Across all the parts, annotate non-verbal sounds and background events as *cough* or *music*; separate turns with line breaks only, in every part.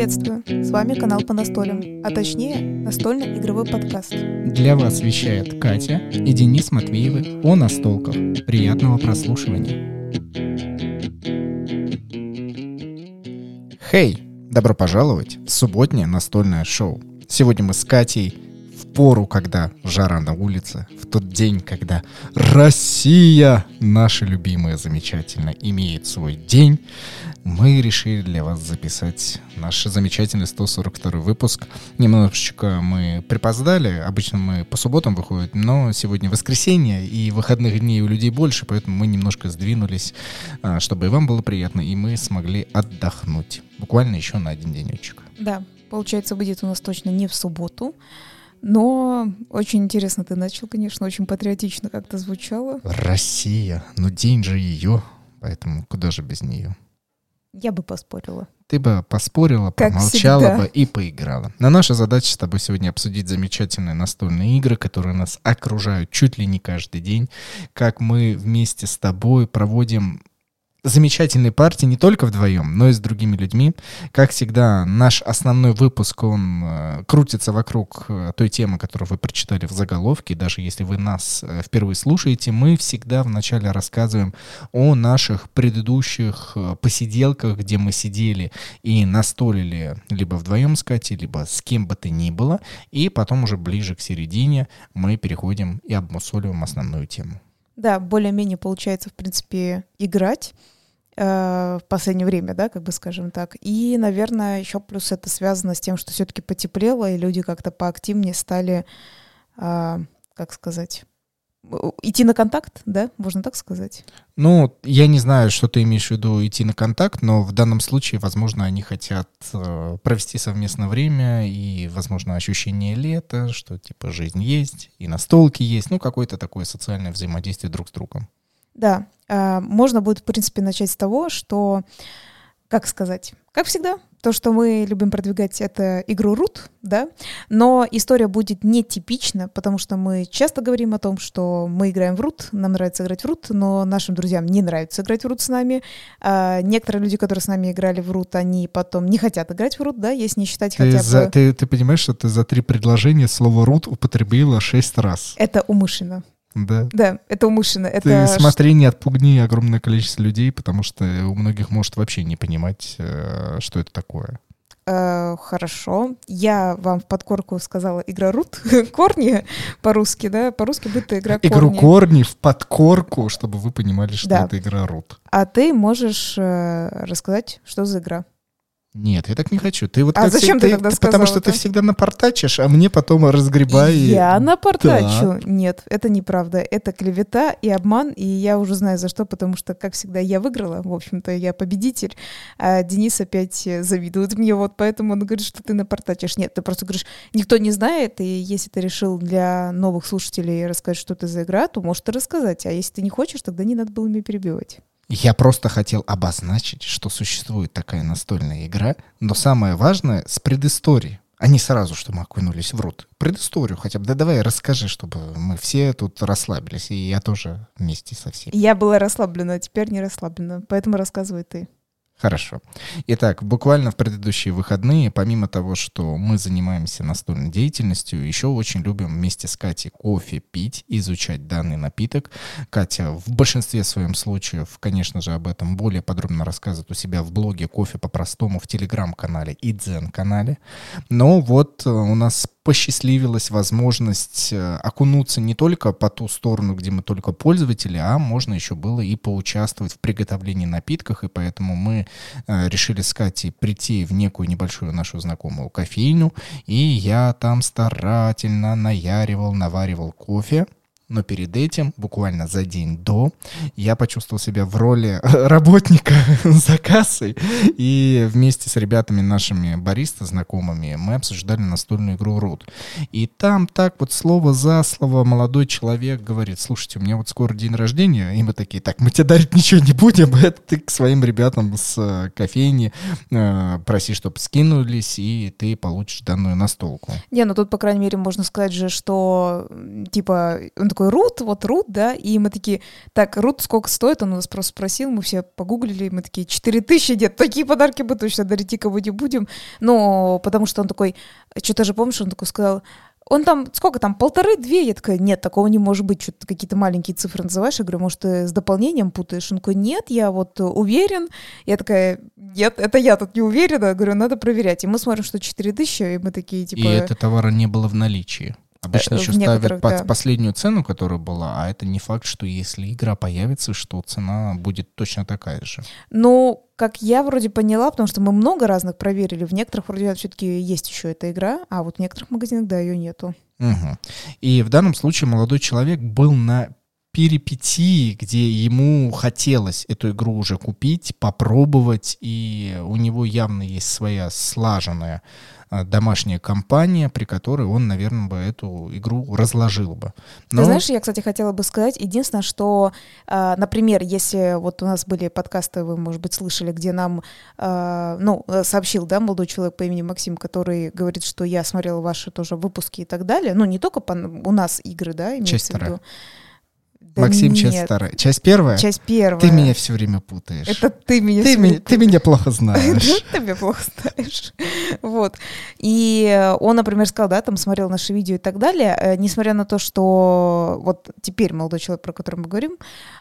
Приветствую! С вами канал по настолям, а точнее настольный игровой подкаст.
Для вас вещает Катя и Денис Матвеевы о настолках. Приятного прослушивания. Хей! Добро пожаловать в субботнее настольное шоу. Сегодня мы с Катей пору, когда жара на улице, в тот день, когда Россия, наша любимая, замечательно, имеет свой день, мы решили для вас записать наш замечательный 142 выпуск. Немножечко мы припоздали, обычно мы по субботам выходим, но сегодня воскресенье, и выходных дней у людей больше, поэтому мы немножко сдвинулись, а, чтобы и вам было приятно, и мы смогли отдохнуть. Буквально еще на один денечек.
Да, получается, будет у нас точно не в субботу, но очень интересно ты начал, конечно, очень патриотично как-то звучало.
Россия, ну день же ее, поэтому куда же без нее?
Я бы поспорила.
Ты бы поспорила,
Как
помолчала
всегда.
бы и поиграла. Но наша задача с тобой сегодня обсудить замечательные настольные игры, которые нас окружают чуть ли не каждый день. Как мы вместе с тобой проводим замечательные партии не только вдвоем, но и с другими людьми. Как всегда, наш основной выпуск, он э, крутится вокруг э, той темы, которую вы прочитали в заголовке. Даже если вы нас э, впервые слушаете, мы всегда вначале рассказываем о наших предыдущих э, посиделках, где мы сидели и настолили либо вдвоем с Катей, либо с кем бы то ни было. И потом уже ближе к середине мы переходим и обмусоливаем основную тему.
Да, более-менее получается, в принципе, играть э, в последнее время, да, как бы скажем так. И, наверное, еще плюс это связано с тем, что все-таки потеплело, и люди как-то поактивнее стали, э, как сказать, идти на контакт, да, можно так сказать.
Ну, я не знаю, что ты имеешь в виду идти на контакт, но в данном случае, возможно, они хотят э, провести совместно время и, возможно, ощущение лета, что типа жизнь есть, и настолки есть, ну, какое-то такое социальное взаимодействие друг с другом.
Да, а, можно будет, в принципе, начать с того, что, как сказать, как всегда, то, что мы любим продвигать, это игру Рут, да, но история будет нетипична, потому что мы часто говорим о том, что мы играем в Рут, нам нравится играть в Рут, но нашим друзьям не нравится играть в Рут с нами. А некоторые люди, которые с нами играли в Рут, они потом не хотят играть в Рут, да, если не считать
Ты,
хотя
за-
бы...
ты, ты понимаешь, что ты за три предложения слово «рут» употребила шесть раз,
Это умышленно.
Да?
Да, это умышленно.
Ты
Это
смотри, не отпугни огромное количество людей, потому что у многих может вообще не понимать, э, что это такое.
Э, хорошо. Я вам в подкорку сказала игра рут. *laughs* Корни по-русски, да? По-русски будет игра
Игру
корни.
корни в подкорку, чтобы вы понимали, что
Да.
это игра «рут».
А ты можешь э, рассказать, что за игра?
Нет, я так не хочу. Ты вот
А
как
зачем
всегда-
ты тогда
Потому что ты
сказала-то?
всегда напортачишь, а мне потом разгребай.
Я напортачу. Нет, это неправда. Это клевета и обман, и я уже знаю за что, потому что, как всегда, я выиграла. В общем-то, я победитель. А Денис опять завидует мне, вот поэтому он говорит, что ты напортачишь. Нет, ты просто говоришь, никто не знает, и если ты решил для новых слушателей рассказать, что это за игра, то можешь ты рассказать. А если ты не хочешь, тогда не надо было меня перебивать.
Я просто хотел обозначить, что существует такая настольная игра, но самое важное с предысторией. Не сразу, что мы окунулись в рот. Предысторию хотя бы. Да давай расскажи, чтобы мы все тут расслабились. И я тоже вместе со всеми.
Я была расслаблена, а теперь не расслаблена, поэтому рассказывай ты.
Хорошо. Итак, буквально в предыдущие выходные, помимо того, что мы занимаемся настольной деятельностью, еще очень любим вместе с Катей кофе пить, изучать данный напиток. Катя в большинстве своем случаев, конечно же, об этом более подробно рассказывает у себя в блоге «Кофе по-простому» в телеграм-канале и дзен-канале. Но вот э, у нас посчастливилась возможность э, окунуться не только по ту сторону, где мы только пользователи, а можно еще было и поучаствовать в приготовлении напитков, и поэтому мы э, решили с Катей прийти в некую небольшую нашу знакомую кофейню, и я там старательно наяривал, наваривал кофе. Но перед этим, буквально за день до, я почувствовал себя в роли *laughs* работника *laughs* за кассой. И вместе с ребятами нашими бариста, знакомыми, мы обсуждали настольную игру Рут. И там так вот слово за слово молодой человек говорит, слушайте, у меня вот скоро день рождения, и мы такие, так, мы тебе дарить ничего не будем, *laughs* это ты к своим ребятам с э, кофейни э, проси, чтобы скинулись, и ты получишь данную настолку.
Не, ну тут, по крайней мере, можно сказать же, что, типа, он такой, такой Рут, вот Рут, да, и мы такие, так, Рут сколько стоит? Он у нас просто спросил, мы все погуглили, мы такие, 4 тысячи, нет, такие подарки мы точно дарить никому не будем, но потому что он такой, что-то же помнишь, он такой сказал, он там, сколько там, полторы-две? Я такая, нет, такого не может быть, что-то какие-то маленькие цифры называешь. Я говорю, может, ты с дополнением путаешь? Он такой, нет, я вот уверен. Я такая, нет, это я тут не уверена. Я говорю, надо проверять. И мы смотрим, что 4 тысячи, и мы такие, типа...
И это товара не было в наличии. Обычно
Э,
еще ставят под
да.
последнюю цену, которая была, а это не факт, что если игра появится, что цена будет точно такая же.
Ну, как я вроде поняла, потому что мы много разных проверили, в некоторых вроде все-таки есть еще эта игра, а вот в некоторых магазинах, да, ее нету.
Мгм. И в данном случае молодой человек был на перипетии, где ему хотелось эту игру уже купить, попробовать, и у него явно есть своя слаженная а, домашняя компания, при которой он, наверное, бы эту игру разложил бы.
Ты знаешь, я, кстати, хотела бы сказать, единственное, что, а, например, если вот у нас были подкасты, вы, может быть, слышали, где нам, а, ну, э, сообщил, да, молодой человек по имени Максим, который говорит, что я смотрел ваши тоже выпуски и так далее, ну, не только по- у нас игры, да, имеется
Часть
в виду.
вторая.
Да
Максим, часть
нет,
вторая. Часть первая?
Часть первая.
Ты меня все время путаешь.
Это ты меня
ты, меня, ты меня плохо знаешь. *laughs*
Ты меня плохо знаешь. Вот. И э, он, например, сказал, да, там смотрел наши видео и так далее, э, несмотря на то, что вот теперь молодой человек, про который мы говорим,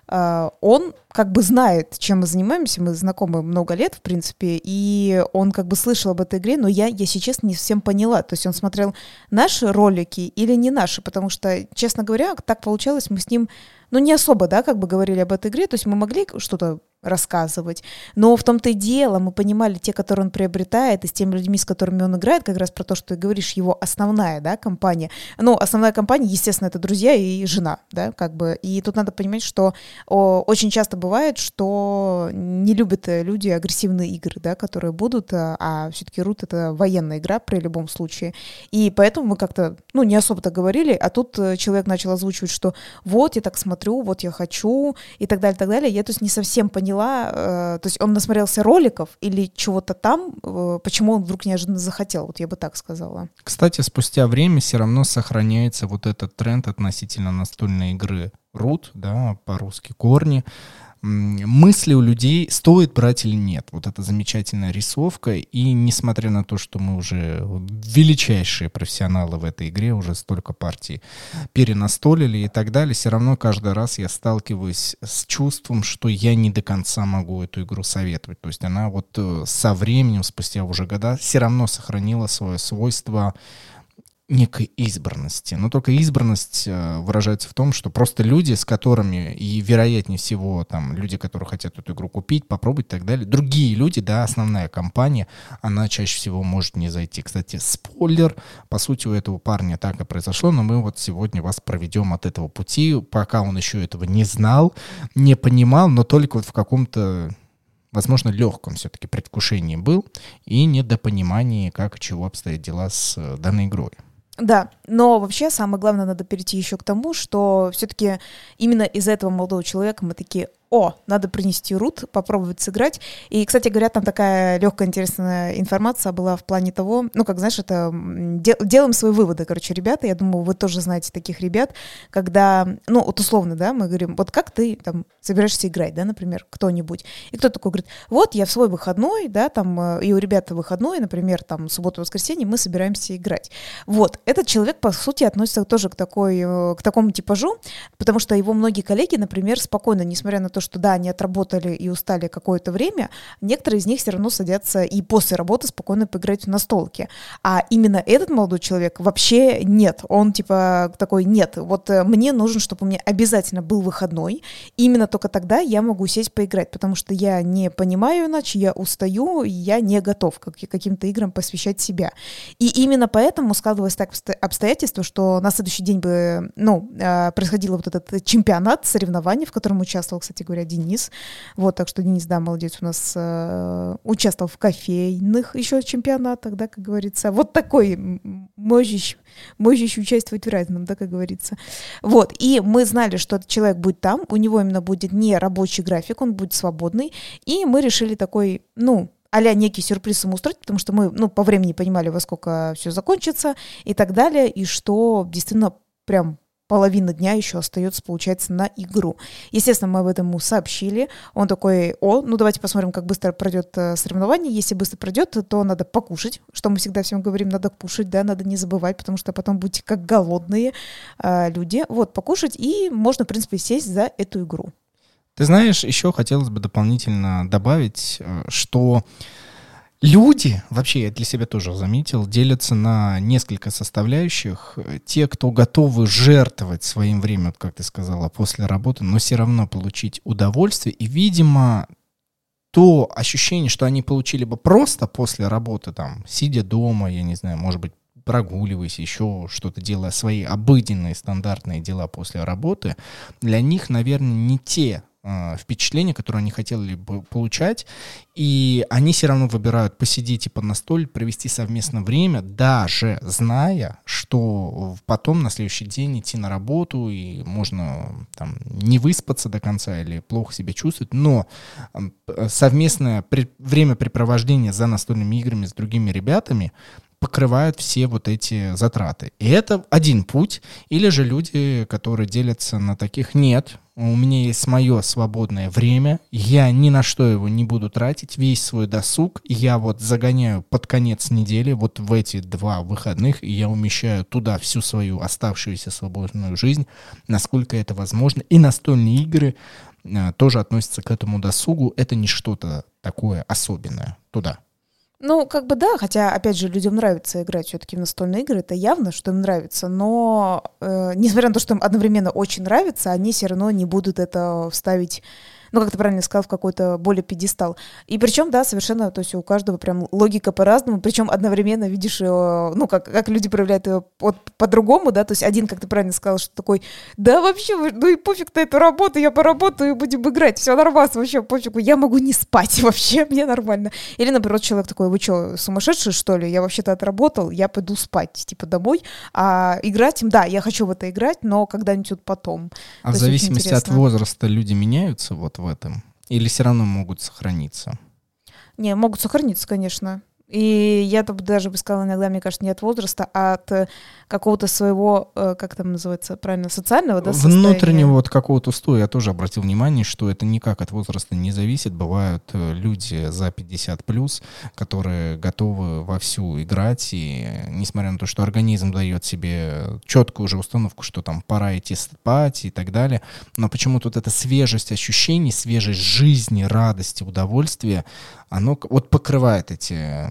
он как бы знает, чем мы занимаемся, мы знакомы много лет, в принципе, и он как бы слышал об этой игре, но я, если честно, не совсем поняла. То есть он смотрел наши ролики или не наши, потому что, честно говоря, так получалось, мы с ним ну, не особо, да, как бы говорили об этой игре, то есть мы могли что-то рассказывать, но в том-то и дело, мы понимали те, которые он приобретает, и с теми людьми, с которыми он играет, как раз про то, что ты говоришь, его основная, да, компания. Ну, основная компания, естественно, это друзья и жена, да, как бы, и тут надо понимать, что о, очень часто бывает, что не любят э, люди агрессивные игры, да, которые будут, а, а все-таки Рут — это военная игра при любом случае, и поэтому мы как-то, ну, не особо-то говорили, а тут э, человек начал озвучивать, что вот, я так смотрю, вот я хочу, и так далее, так далее. Я, то есть, не совсем поняла, э, то есть он насмотрелся роликов или чего-то там, э, почему он вдруг неожиданно захотел, вот я бы так сказала.
Кстати, спустя время все равно сохраняется вот этот тренд относительно настольной игры Root, да, по-русски корни. Мысли у людей, стоит брать или нет. Вот это замечательная рисовка. И несмотря на то, что мы уже величайшие профессионалы в этой игре, уже столько партий перенастолили и так далее, все равно каждый раз я сталкиваюсь с чувством, что я не до конца могу эту игру советовать. То есть она вот э, со временем, спустя уже года, все равно сохранила свое свойство некой избранности. Но только избранность э, выражается в том, что просто люди, с которыми, и вероятнее всего, там, люди, которые хотят эту игру купить, попробовать и так далее, другие люди, да, основная компания, она чаще всего может не зайти. Кстати, спойлер, по сути, у этого парня так и произошло, но мы вот сегодня вас проведем от этого пути, пока он еще этого не знал, не понимал, но только вот в каком-то возможно, легком все-таки предвкушении был и недопонимании, как и чего обстоят дела с э, данной игрой.
Да, но вообще самое главное надо перейти еще к тому, что все-таки именно из этого молодого человека мы такие, о, надо принести рут, попробовать сыграть. И, кстати говоря, там такая легкая интересная информация была в плане того, ну, как, знаешь, это м, де- делаем свои выводы, короче, ребята, я думаю, вы тоже знаете таких ребят, когда, ну, вот условно, да, мы говорим, вот как ты там собираешься играть, да, например, кто-нибудь. И кто такой говорит, вот я в свой выходной, да, там, э, и у ребят выходной, например, там, субботу-воскресенье, мы собираемся играть. Вот, этот человек, по сути, относится тоже к, такой, э, к такому типажу, потому что его многие коллеги, например, спокойно, несмотря на то, что, да, они отработали и устали какое-то время, некоторые из них все равно садятся и после работы спокойно поиграть в настолке. А именно этот молодой человек вообще нет. Он типа такой, нет, вот э, мне нужен, чтобы у меня обязательно был выходной. Именно только тогда я могу сесть поиграть, потому что я не понимаю иначе, я устаю, я не готов к каким-то играм посвящать себя. И именно поэтому складывалось так обсто- обстоятельство, что на следующий день бы, ну, э, происходил вот этот чемпионат, соревнования, в котором участвовал, кстати говоря, Денис. Вот, так что Денис, да, молодец, у нас э, участвовал в кофейных еще чемпионатах, да, как говорится. Вот такой можешь, можешь участвовать в разном, да, как говорится. Вот, и мы знали, что этот человек будет там, у него именно будет не рабочий график, он будет свободный, и мы решили такой, ну, а некий сюрприз ему устроить, потому что мы, ну, по времени понимали, во сколько все закончится и так далее, и что действительно прям половина дня еще остается, получается, на игру. Естественно, мы об этом ему сообщили. Он такой, о, ну давайте посмотрим, как быстро пройдет э, соревнование. Если быстро пройдет, то надо покушать, что мы всегда всем говорим, надо кушать, да, надо не забывать, потому что потом будете как голодные э, люди. Вот, покушать, и можно, в принципе, сесть за эту игру.
Ты знаешь, еще хотелось бы дополнительно добавить, э, что Люди, вообще я для себя тоже заметил, делятся на несколько составляющих. Те, кто готовы жертвовать своим временем, как ты сказала, после работы, но все равно получить удовольствие. И, видимо, то ощущение, что они получили бы просто после работы, там, сидя дома, я не знаю, может быть, прогуливаясь, еще что-то делая свои обыденные стандартные дела после работы, для них, наверное, не те э, впечатления, которые они хотели бы получать, и они все равно выбирают посидеть и под настоль, провести совместно время, даже зная, что потом на следующий день идти на работу, и можно там не выспаться до конца или плохо себя чувствовать, но совместное времяпрепровождение за настольными играми с другими ребятами покрывают все вот эти затраты. И это один путь. Или же люди, которые делятся на таких, нет, у меня есть мое свободное время, я ни на что его не буду тратить, весь свой досуг я вот загоняю под конец недели, вот в эти два выходных, и я умещаю туда всю свою оставшуюся свободную жизнь, насколько это возможно. И настольные игры а, тоже относятся к этому досугу, это не что-то такое особенное туда.
Ну, как бы да, хотя, опять же, людям нравится играть все-таки в настольные игры, это явно, что им нравится, но э, несмотря на то, что им одновременно очень нравится, они все равно не будут это вставить ну, как ты правильно сказал, в какой-то более пьедестал. И причем, да, совершенно, то есть у каждого прям логика по-разному, причем одновременно видишь, э, ну, как, как люди проявляют ее по- по-другому, да, то есть один, как ты правильно сказал, что такой, да вообще, ну и пофиг на эту работу, я поработаю и будем играть, все нормально, вообще пофигу, я могу не спать *laughs* вообще, мне нормально. Или, наоборот, человек такой, вы что, сумасшедший, что ли? Я вообще-то отработал, я пойду спать, типа, домой, а играть им, да, я хочу в это играть, но когда-нибудь вот потом.
А в зависимости от возраста люди меняются, вот в этом? Или все равно могут сохраниться?
Не, могут сохраниться, конечно. И я бы даже бы сказала иногда, мне кажется, не от возраста, а от э, какого-то своего, э, как там называется правильно, социального, да,
Внутреннего вот какого-то устоя. Я тоже обратил внимание, что это никак от возраста не зависит. Бывают э, люди за 50 плюс, которые готовы вовсю играть, и несмотря на то, что организм дает себе четкую уже установку, что там пора идти спать и так далее, но почему-то вот эта свежесть ощущений, свежесть жизни, радости, удовольствия, оно вот покрывает эти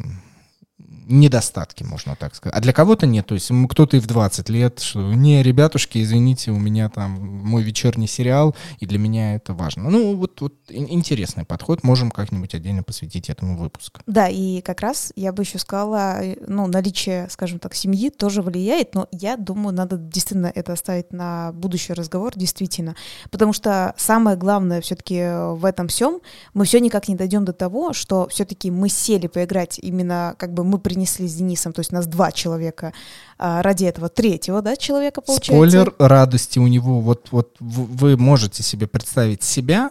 недостатки, можно так сказать. А для кого-то нет. То есть кто-то и в 20 лет, что не, ребятушки, извините, у меня там мой вечерний сериал, и для меня это важно. Ну, вот, вот интересный подход. Можем как-нибудь отдельно посвятить этому выпуску.
Да, и как раз я бы еще сказала, ну, наличие, скажем так, семьи тоже влияет, но я думаю, надо действительно это оставить на будущий разговор, действительно. Потому что самое главное все-таки в этом всем, мы все никак не дойдем до того, что все-таки мы сели поиграть, именно как бы мы приняли принесли с Денисом, то есть нас два человека, а, ради этого третьего, да, человека получается.
Спойлер радости у него, вот, вот вы можете себе представить себя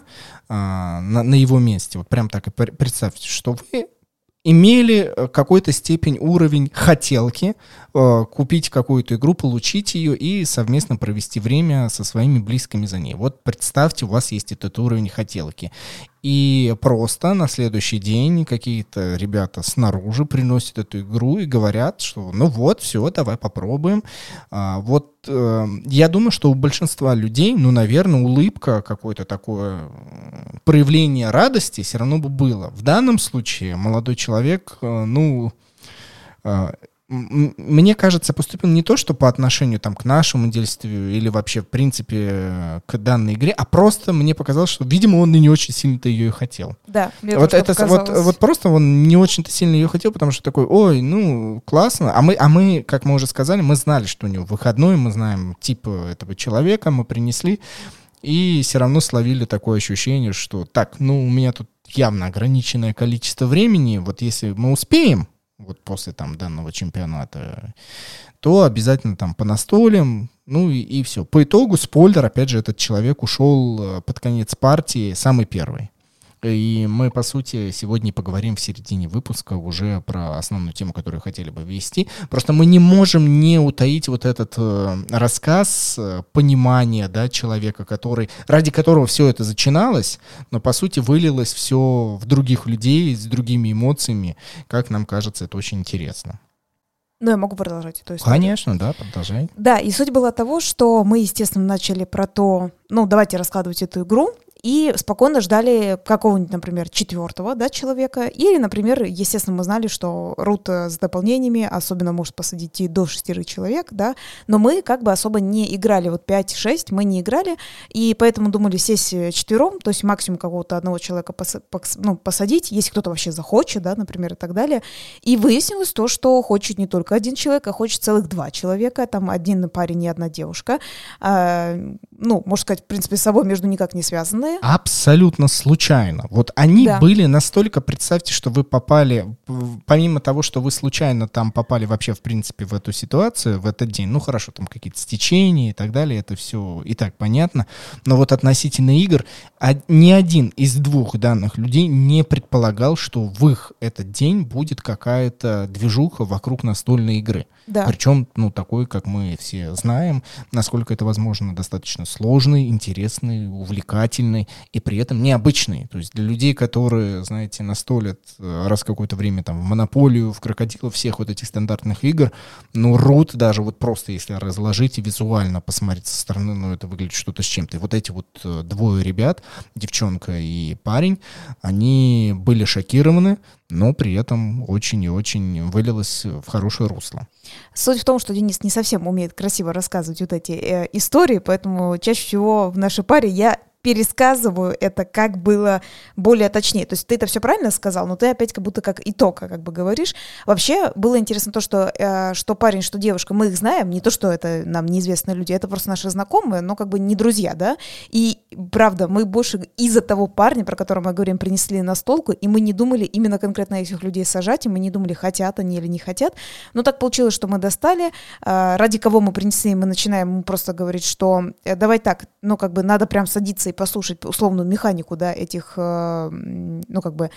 а, на, на его месте, вот прям так и представьте, что вы имели э, какой-то степень, уровень хотелки э, купить какую-то игру, получить ее и совместно провести время со своими близкими за ней. Вот представьте, у вас есть этот уровень хотелки. И просто на следующий день какие-то ребята снаружи приносят эту игру и говорят, что ну вот, все, давай попробуем. А, вот э, я думаю, что у большинства людей, ну, наверное, улыбка, какое-то такое проявление радости все равно бы было. В данном случае молодой человек, э, ну, э, мне кажется, поступил не то, что по отношению там, к нашему действию или вообще, в принципе, к данной игре, а просто мне показалось, что, видимо, он и не очень сильно-то ее и хотел.
Да,
мне вот это вот, вот просто он не очень-то сильно ее хотел, потому что такой, ой, ну, классно. А мы, а мы, как мы уже сказали, мы знали, что у него выходной, мы знаем тип этого человека, мы принесли, и все равно словили такое ощущение, что так, ну, у меня тут явно ограниченное количество времени, вот если мы успеем, вот после там данного чемпионата, то обязательно там по настолям, ну и, и все. По итогу, спойлер, опять же, этот человек ушел э, под конец партии самый первый. И мы, по сути, сегодня поговорим в середине выпуска уже про основную тему, которую хотели бы ввести. Просто мы не можем не утаить вот этот э, рассказ, э, понимание да, человека, который, ради которого все это начиналось, но, по сути, вылилось все в других людей с другими эмоциями. Как нам кажется, это очень интересно.
Ну, я могу продолжать. То есть,
Конечно, да, продолжай.
Да, и суть была того, что мы, естественно, начали про то, ну, давайте раскладывать эту игру, и спокойно ждали какого-нибудь, например, четвертого да, человека. Или, например, естественно, мы знали, что рут с дополнениями особенно может посадить и до шестерых человек, да, но мы как бы особо не играли, вот 5-6 мы не играли, и поэтому думали сесть четвером, то есть максимум какого-то одного человека ну, посадить, если кто-то вообще захочет, да, например, и так далее. И выяснилось то, что хочет не только один человек, а хочет целых два человека, там один парень и одна девушка. А, ну, можно сказать, в принципе, с собой между никак не связаны,
Абсолютно случайно. Вот они да. были настолько, представьте, что вы попали, помимо того, что вы случайно там попали вообще, в принципе, в эту ситуацию, в этот день, ну хорошо, там какие-то стечения и так далее, это все и так понятно, но вот относительно игр, ни один из двух данных людей не предполагал, что в их этот день будет какая-то движуха вокруг настольной игры. Да. Причем, ну, такой, как мы все знаем, насколько это возможно, достаточно сложный, интересный, увлекательный и при этом необычный. То есть для людей, которые, знаете, настолят э, раз какое-то время там в монополию, в крокодилов, всех вот этих стандартных игр, ну, рут даже вот просто если разложить и визуально посмотреть со стороны, ну, это выглядит что-то с чем-то. И вот эти вот э, двое ребят, девчонка и парень, они были шокированы, но при этом очень и очень вылилось в хорошее русло.
Суть в том, что Денис не совсем умеет красиво рассказывать вот эти э, истории, поэтому чаще всего в нашей паре я пересказываю это, как было более точнее. То есть ты это все правильно сказал, но ты опять как будто как итог как бы говоришь. Вообще было интересно то, что, э, что парень, что девушка, мы их знаем, не то, что это нам неизвестные люди, это просто наши знакомые, но как бы не друзья, да. И правда, мы больше из-за того парня, про которого мы говорим, принесли на столку, и мы не думали именно конкретно этих людей сажать, и мы не думали, хотят они или не хотят. Но так получилось, что мы достали, э, ради кого мы принесли, мы начинаем просто говорить, что э, давай так, ну как бы надо прям садиться и послушать условную механику, да, этих, э, ну, как бы,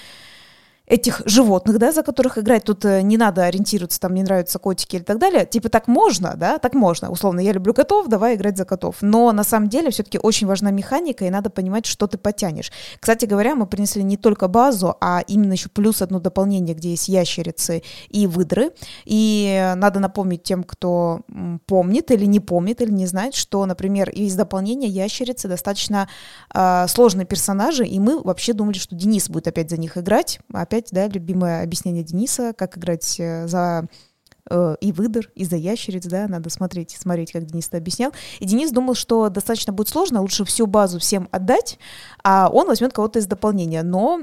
этих животных, да, за которых играть. Тут э, не надо ориентироваться, там не нравятся котики или так далее. Типа так можно, да, так можно. Условно, я люблю котов, давай играть за котов. Но на самом деле все-таки очень важна механика, и надо понимать, что ты потянешь. Кстати говоря, мы принесли не только базу, а именно еще плюс одно дополнение, где есть ящерицы и выдры. И надо напомнить тем, кто помнит или не помнит, или не знает, что, например, из дополнения ящерицы достаточно э, сложные персонажи, и мы вообще думали, что Денис будет опять за них играть, опять опять, да, любимое объяснение Дениса, как играть э, за э, и выдор, и за ящериц, да, надо смотреть, смотреть, как Денис это объяснял. И Денис думал, что достаточно будет сложно, лучше всю базу всем отдать, а он возьмет кого-то из дополнения. Но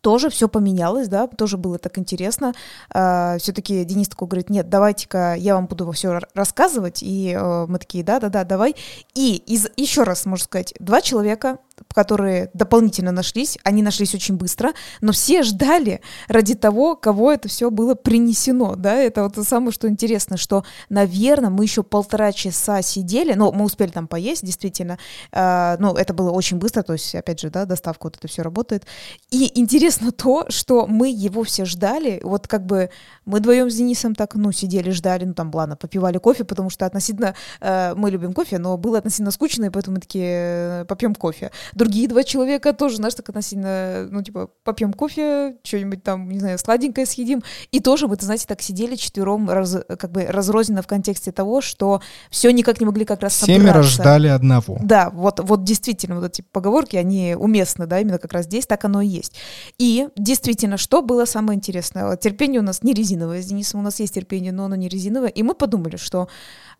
тоже все поменялось, да, тоже было так интересно. Uh, а, все-таки Денис такой говорит, нет, давайте-ка я вам буду все рассказывать, и uh, мы такие, да-да-да, давай. И из, еще раз, можно сказать, два человека которые дополнительно нашлись, они нашлись очень быстро, но все ждали ради того, кого это все было принесено, да, это вот самое, что интересно, что, наверное, мы еще полтора часа сидели, ну, мы успели там поесть, действительно, э, ну, это было очень быстро, то есть, опять же, да, доставка, вот это все работает, и интересно то, что мы его все ждали, вот как бы мы вдвоем с Денисом так, ну, сидели, ждали, ну, там, ладно, попивали кофе, потому что относительно, э, мы любим кофе, но было относительно скучно, и поэтому мы такие, э, попьем кофе, другие два человека тоже, знаешь, так относительно, ну, типа, попьем кофе, что-нибудь там, не знаю, сладенькое съедим. И тоже вы, знаете, так сидели четвером, раз, как бы разрозненно в контексте того, что все никак не могли как раз
собраться. Семеро ждали одного.
Да, вот, вот действительно, вот эти поговорки, они уместны, да, именно как раз здесь так оно и есть. И действительно, что было самое интересное? Терпение у нас не резиновое с Денисом, у нас есть терпение, но оно не резиновое. И мы подумали, что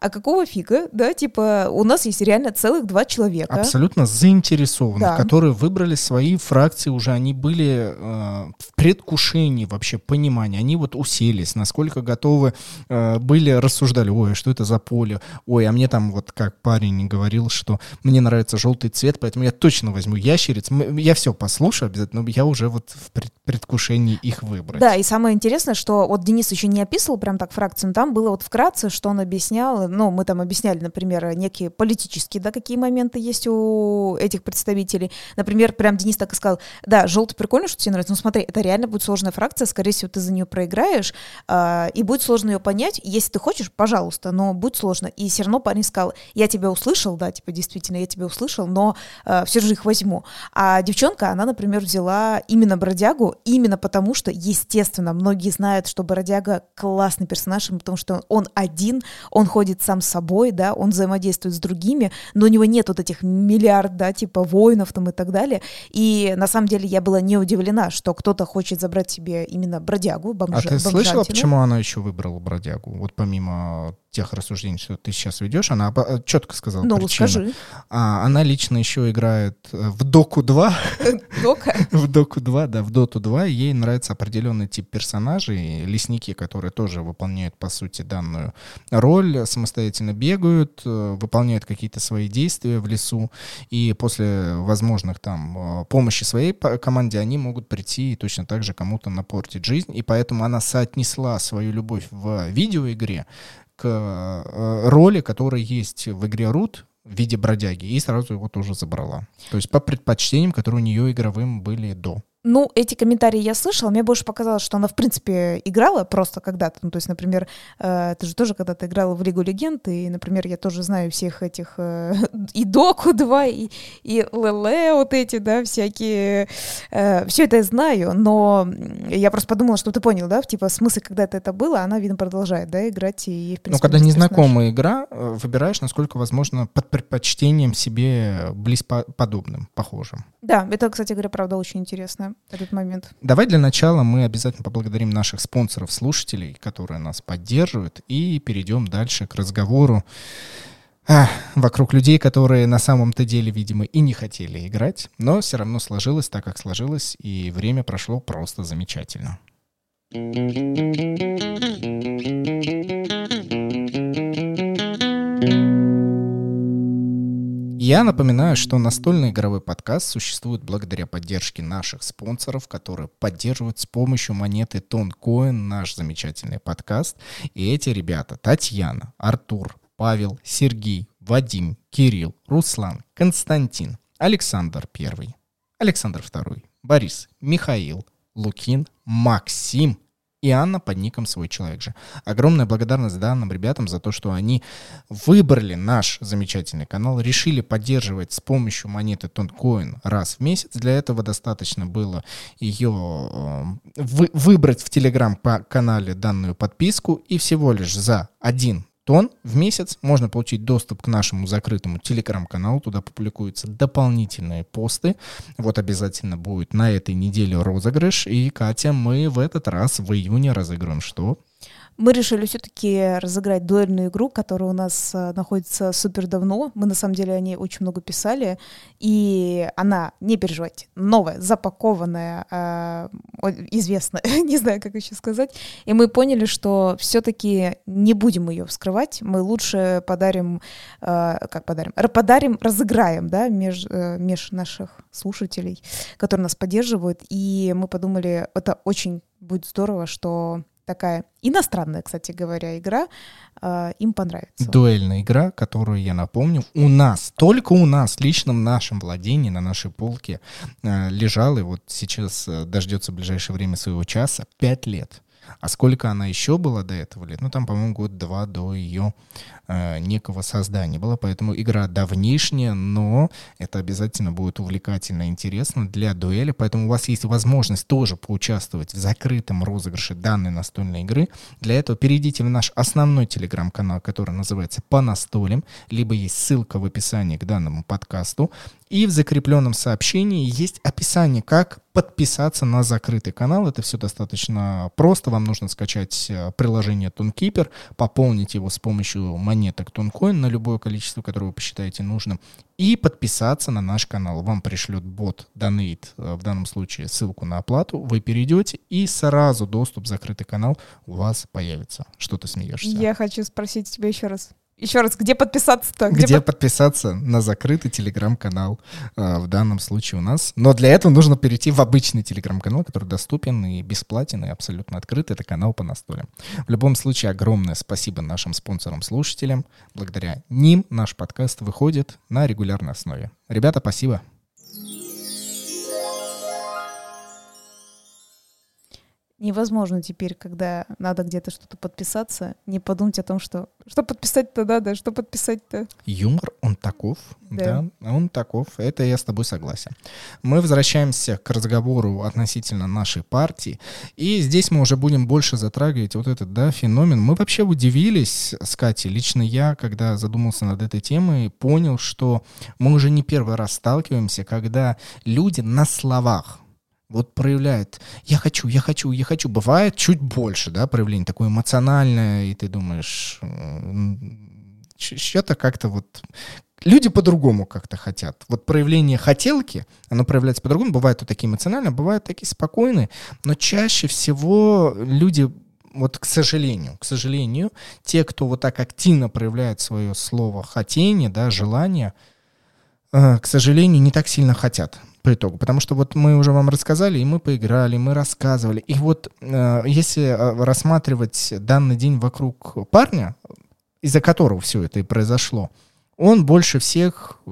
а какого фига, да, типа у нас есть реально целых два человека.
Абсолютно заинтересованных, да. которые выбрали свои фракции уже, они были э, в предвкушении вообще понимания, они вот уселись, насколько готовы э, были, рассуждали, ой, а что это за поле, ой, а мне там вот как парень говорил, что мне нравится желтый цвет, поэтому я точно возьму ящериц, я все послушаю обязательно, но я уже вот в пред- предвкушении их выбрать.
Да, и самое интересное, что вот Денис еще не описывал прям так фракцию, но там было вот вкратце, что он объяснял, ну, мы там объясняли, например, некие политические, да, какие моменты есть у этих представителей. Например, прям Денис так и сказал, да, желтый прикольно, что тебе нравится, но смотри, это реально будет сложная фракция, скорее всего, ты за нее проиграешь, э, и будет сложно ее понять. Если ты хочешь, пожалуйста, но будет сложно. И все равно парень сказал, я тебя услышал, да, типа, действительно, я тебя услышал, но э, все же их возьму. А девчонка, она, например, взяла именно бродягу, именно потому что, естественно, многие знают, что бродяга классный персонаж, потому что он один, он ходит сам с собой, да, он взаимодействует с другими, но у него нет вот этих миллиард, да, типа воинов там и так далее. И на самом деле я была не удивлена, что кто-то хочет забрать себе именно бродягу, бомжа,
А ты слышала,
бомжатину.
почему она еще выбрала бродягу? Вот помимо тех рассуждений, что ты сейчас ведешь, она оба- четко сказала
Ну,
причину.
скажи.
А, она лично еще играет э, в Доку 2. *laughs*
Дока. *laughs*
в Доку 2, да, в Доту 2. Ей нравится определенный тип персонажей, лесники, которые тоже выполняют, по сути, данную роль, самостоятельно бегают, э, выполняют какие-то свои действия в лесу, и после возможных там э, помощи своей команде они могут прийти и точно так же кому-то напортить жизнь, и поэтому она соотнесла свою любовь в видеоигре к э, роли, которая есть в игре Рут в виде бродяги, и сразу его тоже забрала. То есть по предпочтениям, которые у нее игровым были до.
Ну, эти комментарии я слышала, мне больше показалось, что она, в принципе, играла просто когда-то. Ну, то есть, например, э, ты же тоже когда-то играла в Лигу Легенд, и, например, я тоже знаю всех этих э, *laughs* и Доку 2, и, и ЛЛ вот эти, да, всякие. Э, все это я знаю, но я просто подумала, что ты понял, да, типа, смысл, когда-то это было, она, видно, продолжает, да, играть, и ей, в принципе,
Ну, когда незнакомая игра, э, выбираешь, насколько возможно, под предпочтением себе близподобным, похожим.
Да, это, кстати говоря, правда, очень интересно, этот момент.
Давай для начала мы обязательно поблагодарим наших спонсоров, слушателей, которые нас поддерживают, и перейдем дальше к разговору а, вокруг людей, которые на самом-то деле, видимо, и не хотели играть, но все равно сложилось так, как сложилось, и время прошло просто замечательно. Я напоминаю, что настольный игровой подкаст существует благодаря поддержке наших спонсоров, которые поддерживают с помощью монеты Тонкоин наш замечательный подкаст. И эти ребята Татьяна, Артур, Павел, Сергей, Вадим, Кирилл, Руслан, Константин, Александр Первый, Александр Второй, Борис, Михаил, Лукин, Максим и Анна под ником «Свой человек же». Огромная благодарность данным ребятам за то, что они выбрали наш замечательный канал, решили поддерживать с помощью монеты Тонкоин раз в месяц. Для этого достаточно было ее э, вы, выбрать в Телеграм по канале данную подписку и всего лишь за один тонн в месяц. Можно получить доступ к нашему закрытому телеграм-каналу. Туда публикуются дополнительные посты. Вот обязательно будет на этой неделе розыгрыш. И, Катя, мы в этот раз в июне разыграем что?
Мы решили все-таки разыграть дуэльную игру, которая у нас э, находится супер давно. Мы на самом деле о ней очень много писали. И она, не переживайте, новая, запакованная, э, известная, *laughs* не знаю, как еще сказать. И мы поняли, что все-таки не будем ее вскрывать. Мы лучше подарим, э, как подарим, подарим, разыграем, да, меж, э, меж наших слушателей, которые нас поддерживают. И мы подумали, это очень будет здорово, что такая иностранная, кстати говоря, игра э, им понравится.
Дуэльная игра, которую, я напомню, у нас, только у нас, лично в нашем владении, на нашей полке, э, лежала, и вот сейчас э, дождется в ближайшее время своего часа, 5 лет. А сколько она еще была до этого лет? Ну, там, по-моему, год-два до ее э, некого создания было. Поэтому игра давнишняя, но это обязательно будет увлекательно и интересно для дуэли. Поэтому у вас есть возможность тоже поучаствовать в закрытом розыгрыше данной настольной игры. Для этого перейдите в наш основной телеграм-канал, который называется «По настолям», либо есть ссылка в описании к данному подкасту. И в закрепленном сообщении есть описание, как подписаться на закрытый канал. Это все достаточно просто. Вам нужно скачать э, приложение Тункипер, пополнить его с помощью монеток Тункоин на любое количество, которое вы посчитаете нужным, и подписаться на наш канал. Вам пришлет бот Donate, э, в данном случае ссылку на оплату. Вы перейдете, и сразу доступ в закрытый канал у вас появится. Что ты смеешься?
Я хочу спросить тебя еще раз. Еще раз, где подписаться-то?
Где,
Где, под-
подписаться на закрытый телеграм-канал а, в данном случае у нас. Но для этого нужно перейти в обычный телеграм-канал, который доступен и бесплатен, и абсолютно открыт. Это канал по настолям. В любом случае, огромное спасибо нашим спонсорам-слушателям. Благодаря ним наш подкаст выходит на регулярной основе. Ребята, спасибо.
Невозможно теперь, когда надо где-то что-то подписаться, не подумать о том, что что подписать-то надо, что подписать-то.
Юмор, он таков,
Да.
да. он таков, это я с тобой согласен. Мы возвращаемся к разговору относительно нашей партии, и здесь мы уже будем больше затрагивать вот этот, да, феномен. Мы вообще удивились с Катей, лично я, когда задумался над этой темой, понял, что мы уже не первый раз сталкиваемся, когда люди на словах вот проявляют «я хочу, я хочу, я хочу». Бывает чуть больше, да, проявление такое эмоциональное, и ты думаешь, что-то как-то вот... Люди по-другому как-то хотят. Вот проявление хотелки, оно проявляется по-другому. Бывают вот такие эмоциональные, бывают такие спокойные, но чаще всего люди вот к сожалению, к сожалению, те, кто вот так активно проявляет свое слово хотение, да, желание, э, к сожалению, не так сильно хотят по итогу. Потому что вот мы уже вам рассказали, и мы поиграли, мы рассказывали. И вот э, если э, рассматривать данный день вокруг парня, из-за которого все это и произошло, он больше всех э,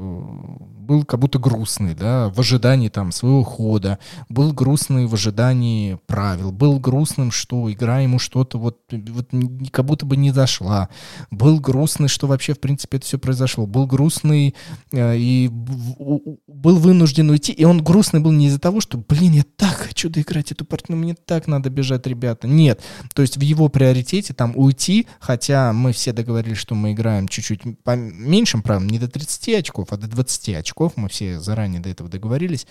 был как будто грустный, да, в ожидании там своего хода, был грустный в ожидании правил, был грустным, что игра ему что-то вот, вот как будто бы не зашла, был грустный, что вообще в принципе это все произошло, был грустный э, и был вынужден уйти, и он грустный был не из-за того, что, блин, я так хочу доиграть эту партию, ну мне так надо бежать, ребята, нет, то есть в его приоритете там уйти, хотя мы все договорились, что мы играем чуть-чуть по меньшим правилам, не до 30 очков, а до 20 очков, мы все заранее до этого договорились,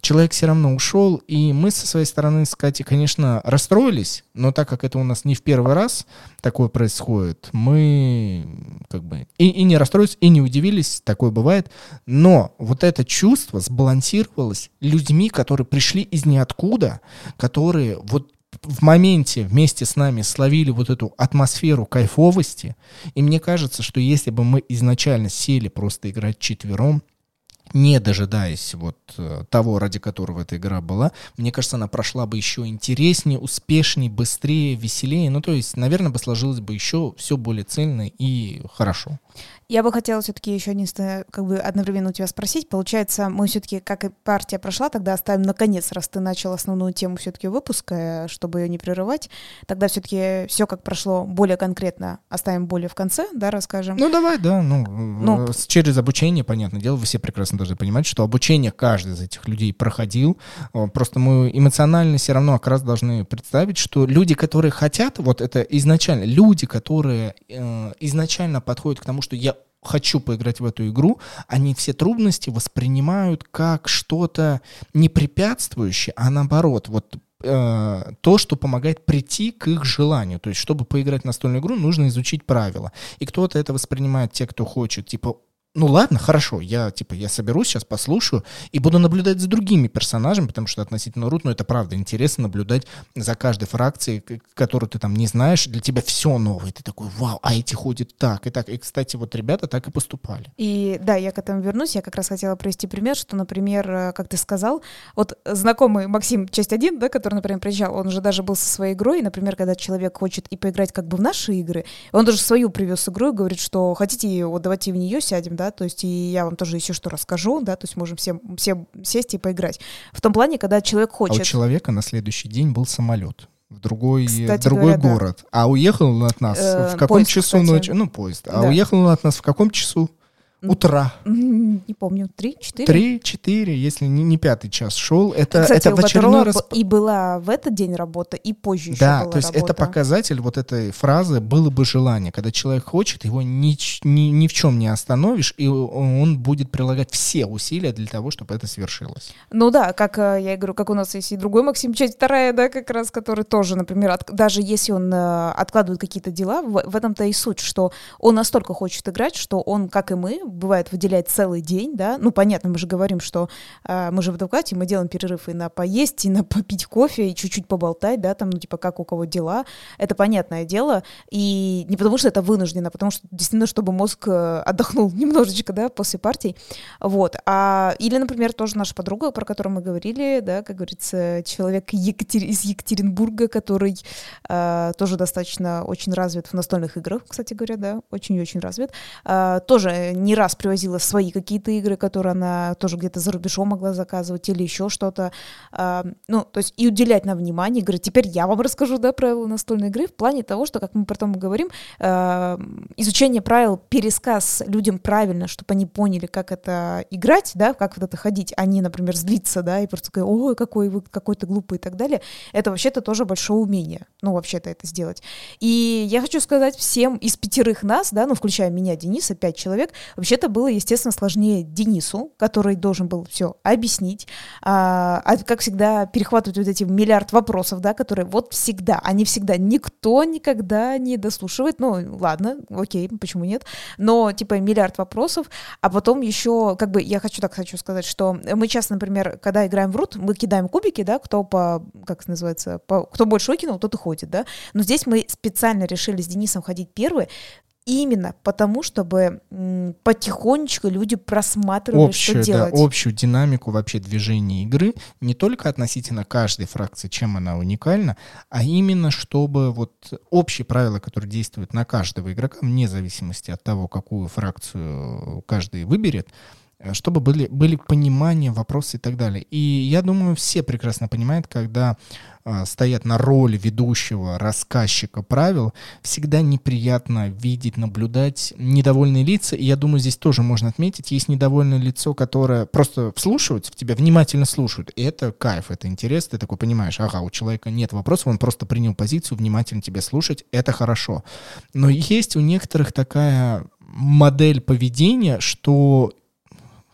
человек все равно ушел, и мы со своей стороны с Катей, конечно, расстроились, но так как это у нас не в первый раз такое происходит, мы как бы и, и не расстроились, и не удивились, такое бывает, но вот это чувство сбалансировалось людьми, которые пришли из ниоткуда, которые вот в моменте вместе с нами словили вот эту атмосферу кайфовости, и мне кажется, что если бы мы изначально сели просто играть четвером, не дожидаясь вот э, того, ради которого эта игра была, мне кажется, она прошла бы еще интереснее, успешнее, быстрее, веселее. Ну, то есть, наверное, бы сложилось бы еще все более цельно и хорошо.
Я бы хотела все-таки еще единственное, как бы одновременно у тебя спросить. Получается, мы все-таки, как и партия прошла, тогда оставим наконец, раз ты начал основную тему все-таки выпуска, э, чтобы ее не прерывать. Тогда все-таки все как прошло более конкретно оставим более в конце, да, расскажем.
Ну, давай, да. Ну,
Ну.
э, через обучение, понятное дело, вы все прекрасно должны понимать, что обучение каждый из этих людей проходил. Просто мы эмоционально все равно как раз должны представить, что люди, которые хотят, вот это изначально, люди, которые э, изначально подходят к тому, что я хочу поиграть в эту игру, они все трудности воспринимают как что-то не препятствующее, а наоборот, вот э, то, что помогает прийти к их желанию. То есть, чтобы поиграть в настольную игру, нужно изучить правила. И кто-то это воспринимает, те, кто хочет, типа, ну ладно, хорошо, я типа я соберусь сейчас, послушаю и буду наблюдать за другими персонажами, потому что относительно Рут, ну это правда интересно наблюдать за каждой фракцией, которую ты там не знаешь, для тебя все новое, ты такой, вау, а эти ходят так и так. И, кстати, вот ребята так и поступали.
И да, я к этому вернусь. Я как раз хотела привести пример, что, например, э, как ты сказал, вот знакомый Максим, часть 1, да, который, например, приезжал, он же даже был со своей игрой. И, например, когда человек хочет и поиграть как бы в наши игры, он даже свою привез игру и говорит, что хотите, вот давайте в нее сядем, да, то есть и я вам тоже еще что расскажу, да, то есть можем все, все сесть и поиграть. В том плане, когда человек
А у
хочет.
человека на следующий день был самолет в другой,
Кстати
другой
говоря, да.
город. А уехал он от нас
Э,
в каком
поезд,
часу
кстати.
ночи? Ну, поезд. А
Да.
уехал он от нас в каком часу? Утра.
Не помню, три, четыре?
Три, четыре, если не, не пятый час шел. Это,
Кстати,
это в очередной раз...
и была в этот день работа, и позже еще
Да,
была
то есть это
работа.
показатель вот этой фразы «было бы желание». Когда человек хочет, его ни, ни, ни в чем не остановишь, и он будет прилагать все усилия для того, чтобы это свершилось.
Ну да, как э, я и говорю, как у нас есть и другой Максим, часть вторая, да, как раз, который тоже, например, от- даже если он э, откладывает какие-то дела, в, в этом-то и суть, что он настолько хочет играть, что он, как и мы, бывает выделять целый день, да, ну, понятно, мы же говорим, что э, мы же в адвокате, мы делаем перерыв и на поесть, и на *laughs* попить кофе, и чуть-чуть поболтать, да, там, ну, типа, как у кого дела, это понятное дело, и не потому что это вынуждено, а потому что действительно, чтобы мозг э, отдохнул *laughs* немножечко, да, после партий, вот, а, или, например, тоже наша подруга, про которую мы говорили, да, как говорится, человек Екатер... из Екатеринбурга, который э, тоже достаточно очень развит в настольных играх, кстати говоря, да, очень-очень развит, э, тоже не раз привозила свои какие-то игры, которые она тоже где-то за рубежом могла заказывать или еще что-то, э, ну, то есть и уделять на внимание, говорит, теперь я вам расскажу, да, правила настольной игры в плане того, что, как мы потом говорим, э, изучение правил, пересказ людям правильно, чтобы они поняли, как это играть, да, как вот это ходить, а не, например, злиться, да, и просто сказать, ой, какой вы какой-то глупый и так далее, это вообще-то тоже большое умение, ну, вообще-то это сделать. И я хочу сказать всем из пятерых нас, да, ну, включая меня, Дениса, пять человек, вообще-то было, естественно, сложнее Денису, который должен был все объяснить, а, а, как всегда, перехватывать вот эти миллиард вопросов, да, которые вот всегда, они всегда, никто никогда не дослушивает, ну, ладно, окей, почему нет, но, типа, миллиард вопросов, а потом еще, как бы, я хочу так хочу сказать, что мы часто, например, когда играем в рут, мы кидаем кубики, да, кто по, как это называется, по, кто больше выкинул, тот и ходит, да, но здесь мы специально решили с Денисом ходить первые, именно потому, чтобы потихонечку люди просматривали,
общую,
что
да,
делать.
общую динамику вообще движения игры, не только относительно каждой фракции, чем она уникальна, а именно чтобы вот общие правила, которые действуют на каждого игрока, вне зависимости от того, какую фракцию каждый выберет, чтобы были, были понимания, вопросы и так далее. И я думаю, все прекрасно понимают, когда э, стоят на роли ведущего, рассказчика правил, всегда неприятно видеть, наблюдать недовольные лица. И я думаю, здесь тоже можно отметить, есть недовольное лицо, которое просто вслушивается в тебя, внимательно слушают. И это кайф, это интерес, ты такой понимаешь, ага, у человека нет вопросов, он просто принял позицию, внимательно тебя слушать, это хорошо. Но есть у некоторых такая модель поведения, что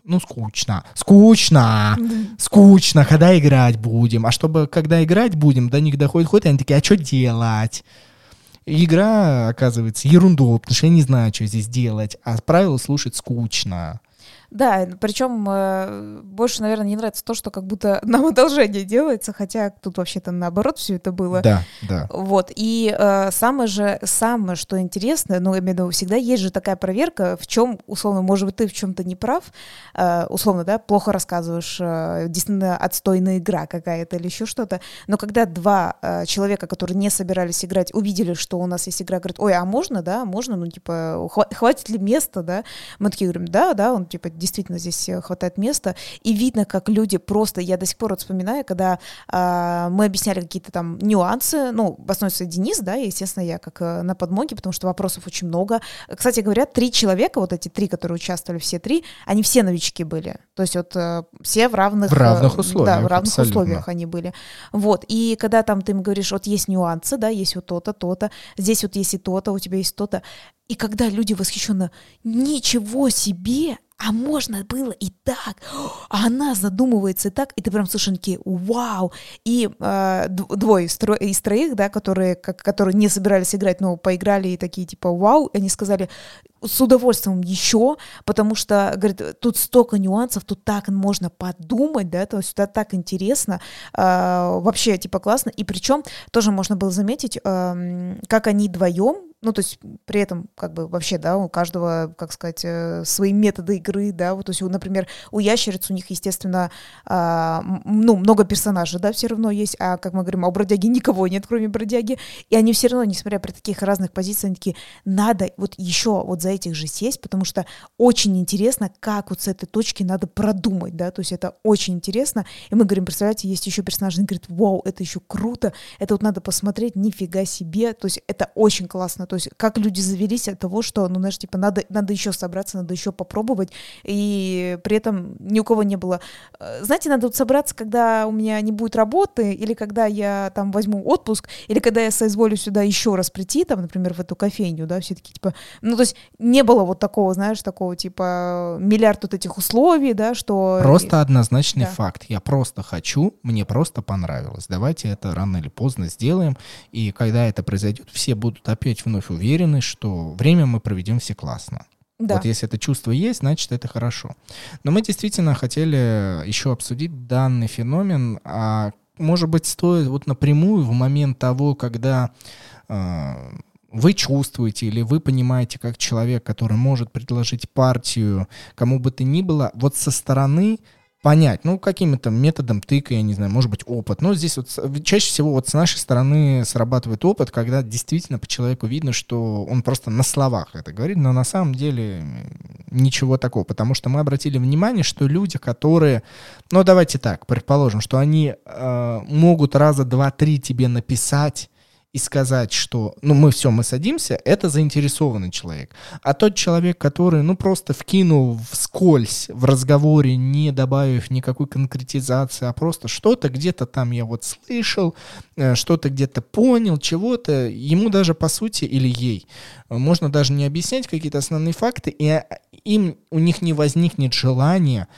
ну, скучно, скучно, скучно, когда играть будем. А чтобы, когда играть будем, до них доходит ход, и они такие, а что делать? Игра, оказывается, ерундой, потому что я не знаю, что здесь делать, а правила слушать скучно.
Да, причем э, больше, наверное, не нравится то, что как будто *laughs* нам одолжение делается, хотя тут вообще-то наоборот все это было.
Да, да.
Вот, и э, самое же, самое, что интересно, ну, именно виду, всегда есть же такая проверка, в чем, условно, может быть, ты в чем-то не прав, э, условно, да, плохо рассказываешь, э, действительно отстойная игра какая-то или еще что-то, но когда два э, человека, которые не собирались играть, увидели, что у нас есть игра, говорят, ой, а можно, да, можно, ну, типа, хва- хватит ли места, да, мы такие говорим, да, да, он, типа, действительно здесь э, хватает места, и видно, как люди просто, я до сих пор вот вспоминаю, когда а, мы объясняли какие-то там нюансы, ну, в основном это Денис, да, и, естественно, я как э, на подмоге, потому что вопросов очень много. Кстати говоря, три человека, вот эти три, которые участвовали, все три, они все новички были, то есть вот э, все в равных...
В равных
э,
условиях,
Да, в равных
абсолютно.
условиях они были. Вот, и когда там ты им говоришь, вот есть нюансы, да, есть вот то-то, то-то, здесь вот есть и то-то, у тебя есть то-то, и когда люди восхищенно, ничего себе, а можно было и так, а она задумывается и так, и ты прям они такие, вау, и э, двое из, тро- из троих, да, которые, как, которые не собирались играть, но поиграли и такие типа, вау, и они сказали, с удовольствием еще, потому что, говорит, тут столько нюансов, тут так можно подумать, да, то есть это так интересно, э, вообще, типа, классно, и причем тоже можно было заметить, эм, как они вдвоем, ну, то есть при этом, как бы, вообще, да, у каждого, как сказать, э, свои методы игры, да, вот, то есть, у, например, у ящериц у них, естественно, а, ну, много персонажей, да, все равно есть, а, как мы говорим, а у бродяги никого нет, кроме бродяги, и они все равно, несмотря при таких разных позициях, они такие, надо вот еще вот за этих же сесть, потому что очень интересно, как вот с этой точки надо продумать, да, то есть это очень интересно, и мы говорим, представляете, есть еще персонаж, он говорит, вау, это еще круто, это вот надо посмотреть, нифига себе, то есть это очень классно, то есть как люди завелись от того, что, ну, знаешь, типа, надо, надо еще собраться, надо еще попробовать, и при этом ни у кого не было, э, знаете, надо вот собраться, когда у меня не будет работы, или когда я там возьму отпуск, или когда я соизволю сюда еще раз прийти, там, например, в эту кофейню, да, все таки типа, ну, то есть не было вот такого, знаешь, такого, типа, миллиард вот этих условий, да, что...
Просто однозначный
да.
факт. Я просто хочу, мне просто понравилось. Давайте это рано или поздно сделаем. И когда это произойдет, все будут опять вновь уверены, что время мы проведем все классно.
Да.
Вот если это чувство есть, значит это хорошо. Но мы действительно хотели еще обсудить данный феномен, а может быть стоит вот напрямую в момент того, когда э, вы чувствуете или вы понимаете как человек, который может предложить партию кому бы то ни было, вот со стороны понять, ну, каким-то методом тыка, я не знаю, может быть, опыт. Но здесь вот чаще всего вот с нашей стороны срабатывает опыт, когда действительно по человеку видно, что он просто на словах это говорит, но на самом деле ничего такого, потому что мы обратили внимание, что люди, которые, ну, давайте так, предположим, что они э, могут раза два-три тебе написать, и сказать, что, ну, мы все, мы садимся, это заинтересованный человек. А тот человек, который, ну, просто вкинул вскользь в разговоре, не добавив никакой конкретизации, а просто что-то где-то там я вот слышал, э, что-то где-то понял, чего-то, ему даже, по сути, или ей, э, можно даже не объяснять какие-то основные факты, и а, им, у них не возникнет желания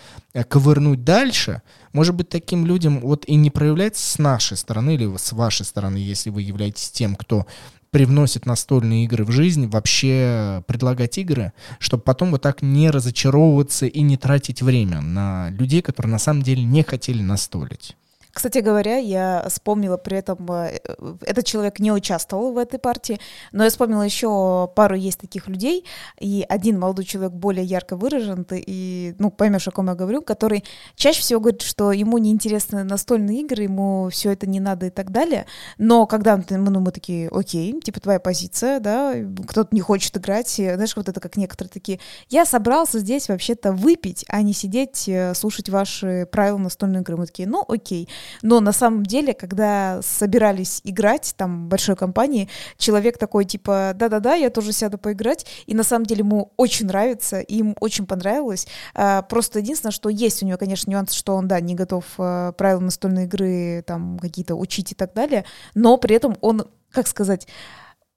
ковырнуть дальше, может быть, таким людям вот и не проявляется с нашей стороны или с вашей стороны, если вы являетесь тем, кто привносит настольные игры в жизнь, вообще предлагать игры, чтобы потом вот так не разочаровываться и не тратить время на людей, которые на самом деле не хотели настолить.
Кстати говоря, я вспомнила при этом, э, этот человек не участвовал в этой партии, но я вспомнила еще пару есть таких людей, и один молодой человек более ярко выражен, ты, и, ну, поймешь, о ком я говорю, который чаще всего говорит, что ему неинтересны настольные игры, ему все это не надо и так далее, но когда ну, мы такие, окей, типа твоя позиция, да, кто-то не хочет играть, знаешь, вот это как некоторые такие, я собрался здесь вообще-то выпить, а не сидеть, э, слушать ваши правила настольной игры. Мы такие, ну, окей. Но на самом деле, когда собирались играть, там, большой компании, человек такой, типа, да-да-да, я тоже сяду поиграть, и на самом деле ему очень нравится, и ему очень понравилось. А, просто единственное, что есть у него, конечно, нюанс, что он, да, не готов а, правила настольной игры там какие-то учить и так далее, но при этом он, как сказать,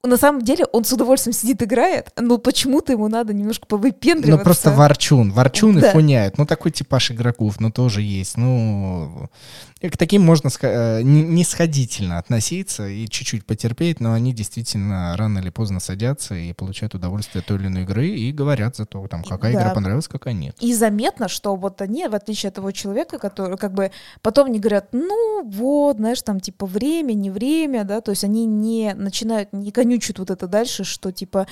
на самом деле он с удовольствием сидит, играет, но почему-то ему надо немножко повыпендриваться.
Ну, просто ворчун. Ворчун да. и хуняет. Ну, такой типаж игроков, ну, тоже есть. Ну, к таким можно э, не сходительно относиться и чуть-чуть потерпеть, но они действительно рано или поздно садятся и получают удовольствие от той или иной игры и говорят за то, там, какая да. игра понравилась, какая нет.
И заметно, что вот они, в отличие от того человека, который как бы потом не говорят, ну вот, знаешь, там типа время, не время, да, то есть они не начинают, не конючат вот это дальше, что типа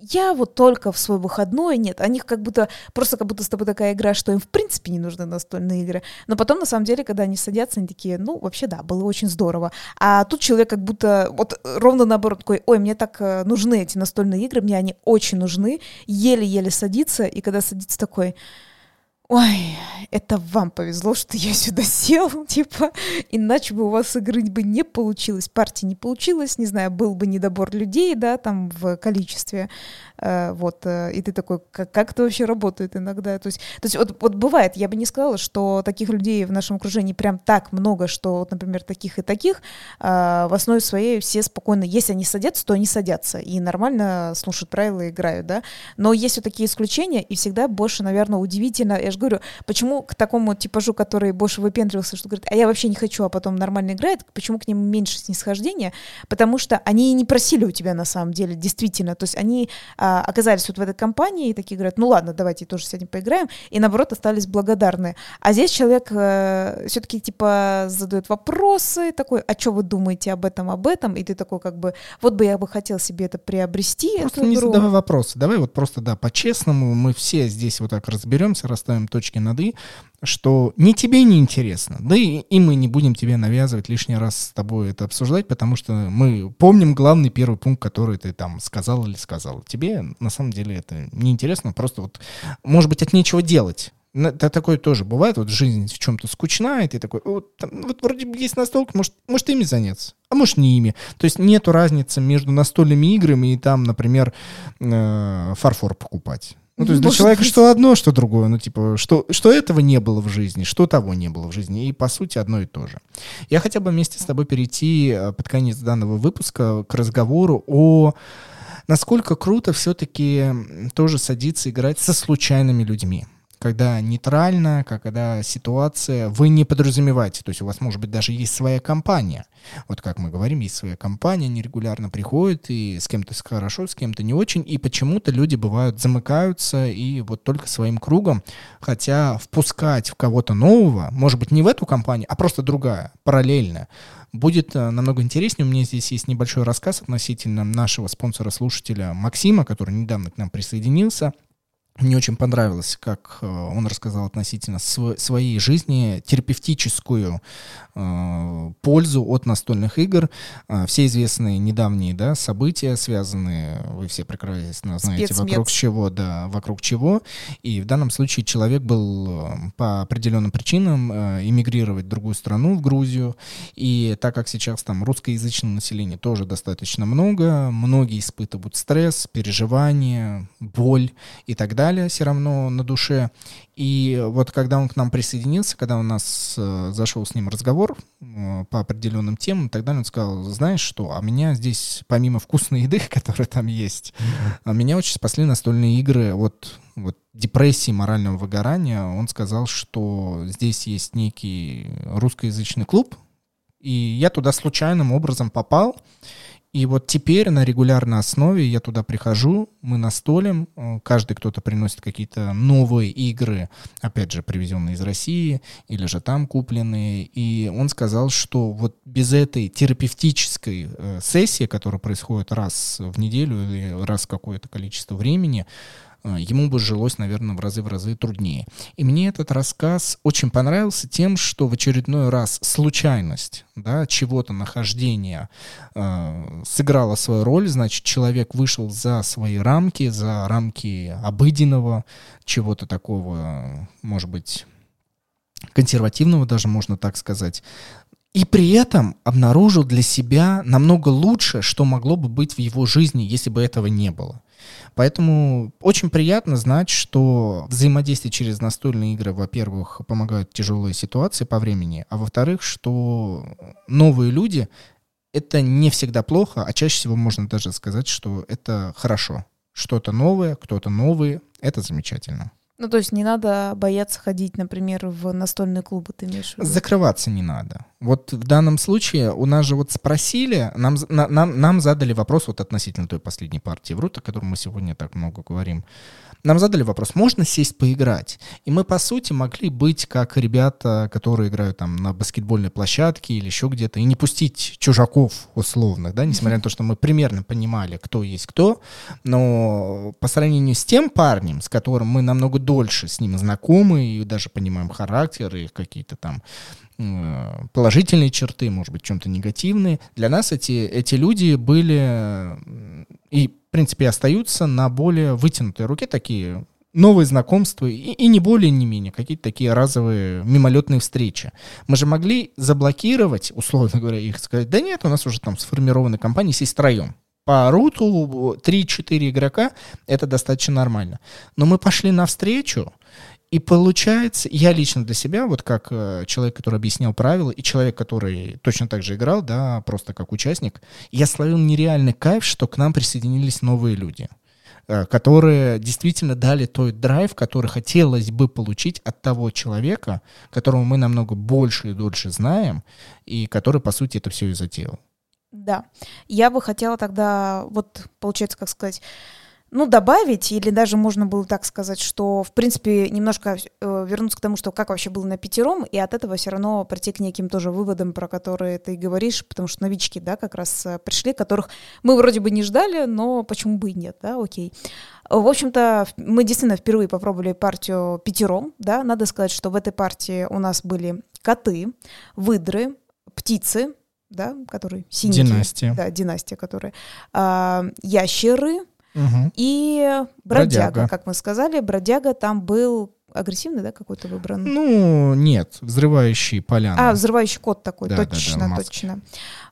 я вот только в свой выходной, нет, они как будто, просто как будто с тобой такая игра, что им в принципе не нужны настольные игры, но потом на самом деле, когда они садятся садятся, они такие, ну, вообще да, было очень здорово. А тут человек как будто, вот ровно наоборот, такой, ой, мне так э, нужны эти настольные игры, мне они очень нужны, еле-еле садится, и когда садится такой, ой, это вам повезло, что я сюда сел, *laughs* типа, иначе бы у вас игры бы не получилось, партии не получилось, не знаю, был бы недобор людей, да, там в количестве, вот, э, и ты такой, как, как это вообще работает иногда, то есть, то есть вот, вот бывает, я бы не сказала, что таких людей в нашем окружении прям так много, что, вот, например, таких и таких, э, в основе своей все спокойно, если они садятся, то они садятся, и нормально слушают правила и играют, да, но есть вот такие исключения, и всегда больше, наверное, удивительно, я же говорю, почему к такому типажу, который больше выпендривался, что говорит, а я вообще не хочу, а потом нормально играет, почему к ним меньше снисхождения? Потому что они не просили у тебя на самом деле, действительно. То есть они а, оказались вот в этой компании и такие говорят, ну ладно, давайте тоже с этим поиграем, и наоборот остались благодарны. А здесь человек э, все-таки типа задает вопросы, такой, а что вы думаете об этом, об этом? И ты такой как бы, вот бы я бы хотел себе это приобрести.
Просто не задавай вопросы, давай вот просто, да, по-честному мы все здесь вот так разберемся, расставим точки над «и», что ни тебе не интересно, да и, и мы не будем тебе навязывать лишний раз с тобой это обсуждать, потому что мы помним главный первый пункт, который ты там сказал или сказал. Тебе на самом деле это неинтересно, просто вот, может быть, от нечего делать. Это такое тоже бывает, вот жизнь в чем-то скучна, и ты такой, вот, там, вот вроде бы есть настолка, может, может ими заняться, а может не ими. То есть нету разницы между настольными играми и там, например, э, фарфор покупать. Ну, то есть для человека быть. что одно, что другое. Ну, типа, что, что этого не было в жизни, что того не было в жизни. И, по сути, одно и то же. Я хотел бы вместе с тобой перейти э, под конец данного выпуска к разговору о насколько круто все-таки тоже садиться играть со случайными людьми когда нейтрально, когда ситуация, вы не подразумеваете, то есть у вас, может быть, даже есть своя компания. Вот как мы говорим, есть своя компания, они регулярно приходят, и с кем-то хорошо, с кем-то не очень, и почему-то люди бывают замыкаются и вот только своим кругом, хотя впускать в кого-то нового, может быть, не в эту компанию, а просто другая, параллельная, будет э, намного интереснее. У меня здесь есть небольшой рассказ относительно нашего спонсора-слушателя Максима, который недавно к нам присоединился. Мне очень понравилось, как э, он рассказал относительно своей жизни, терапевтическую э, пользу от настольных игр. Э, все известные недавние да, события, связанные, вы все прекрасно знаете, Спецмед. вокруг чего, да, вокруг чего. И в данном случае человек был по определенным причинам эмигрировать в другую страну, в Грузию. И так как сейчас там русскоязычное население тоже достаточно много, многие испытывают стресс, переживания, боль и так далее далее, все равно на душе. И вот когда он к нам присоединился, когда у нас э, зашел с ним разговор э, по определенным темам, тогда он сказал, знаешь что, а меня здесь, помимо вкусной еды, *laughs* которая там есть, а меня очень спасли настольные игры от вот, депрессии, морального выгорания. Он сказал, что здесь есть некий русскоязычный клуб, и я туда случайным образом попал, и вот теперь на регулярной основе я туда прихожу, мы настолим, э, каждый кто-то приносит какие-то новые игры, опять же, привезенные из России или же там купленные. И он сказал, что вот без этой терапевтической э, сессии, которая происходит раз в неделю или раз в какое-то количество времени, ему бы жилось, наверное, в разы в разы труднее. И мне этот рассказ очень понравился тем, что в очередной раз случайность да, чего-то нахождения э, сыграла свою роль, значит, человек вышел за свои рамки, за рамки обыденного, чего-то такого, может быть, консервативного даже, можно так сказать, и при этом обнаружил для себя намного лучше, что могло бы быть в его жизни, если бы этого не было. Поэтому очень приятно знать, что взаимодействие через настольные игры, во-первых, помогают тяжелые ситуации по времени, а во-вторых, что новые люди — это не всегда плохо, а чаще всего можно даже сказать, что это хорошо. Что-то новое, кто-то новый — это замечательно.
Ну, то есть не надо бояться ходить, например, в настольные клубы, ты имеешь в виду?
Закрываться не надо. Вот в данном случае у нас же вот спросили, нам, на, нам, нам задали вопрос вот относительно той последней партии в Рута, о которой мы сегодня так много говорим. Нам задали вопрос, можно сесть поиграть? И мы, по сути, могли быть как ребята, которые играют там на баскетбольной площадке или еще где-то, и не пустить чужаков условных, да, несмотря на то, что мы примерно понимали, кто есть кто, но по сравнению с тем парнем, с которым мы намного дольше с ним знакомы и даже понимаем характер и какие-то там э, положительные черты, может быть, чем-то негативные. Для нас эти, эти люди были и принципе, остаются на более вытянутой руке такие новые знакомства и, и не более, не менее, какие-то такие разовые мимолетные встречи. Мы же могли заблокировать, условно говоря, их, сказать, да нет, у нас уже там сформированы компании, есть троем. По руту 3-4 игрока это достаточно нормально. Но мы пошли навстречу, и получается, я лично для себя, вот как э, человек, который объяснял правила, и человек, который точно так же играл, да, просто как участник, я словил нереальный кайф, что к нам присоединились новые люди э, которые действительно дали тот драйв, который хотелось бы получить от того человека, которого мы намного больше и дольше знаем, и который, по сути, это все и затеял.
Да. Я бы хотела тогда, вот, получается, как сказать, ну, добавить, или даже можно было так сказать, что, в принципе, немножко э, вернуться к тому, что как вообще было на пятером, и от этого все равно прийти к неким тоже выводам, про которые ты говоришь, потому что новички, да, как раз э, пришли, которых мы вроде бы не ждали, но почему бы и нет, да, окей. В общем-то, мы действительно впервые попробовали партию пятером, да, надо сказать, что в этой партии у нас были коты, выдры, птицы, да, которые синие.
Династия.
Да, династия, которая. А, ящеры, Угу. И бродяга, бродяга, как мы сказали, бродяга там был агрессивный, да, какой-то выбран?
Ну, нет, взрывающий поляну.
А, взрывающий кот такой, да, точно, да, да, точно.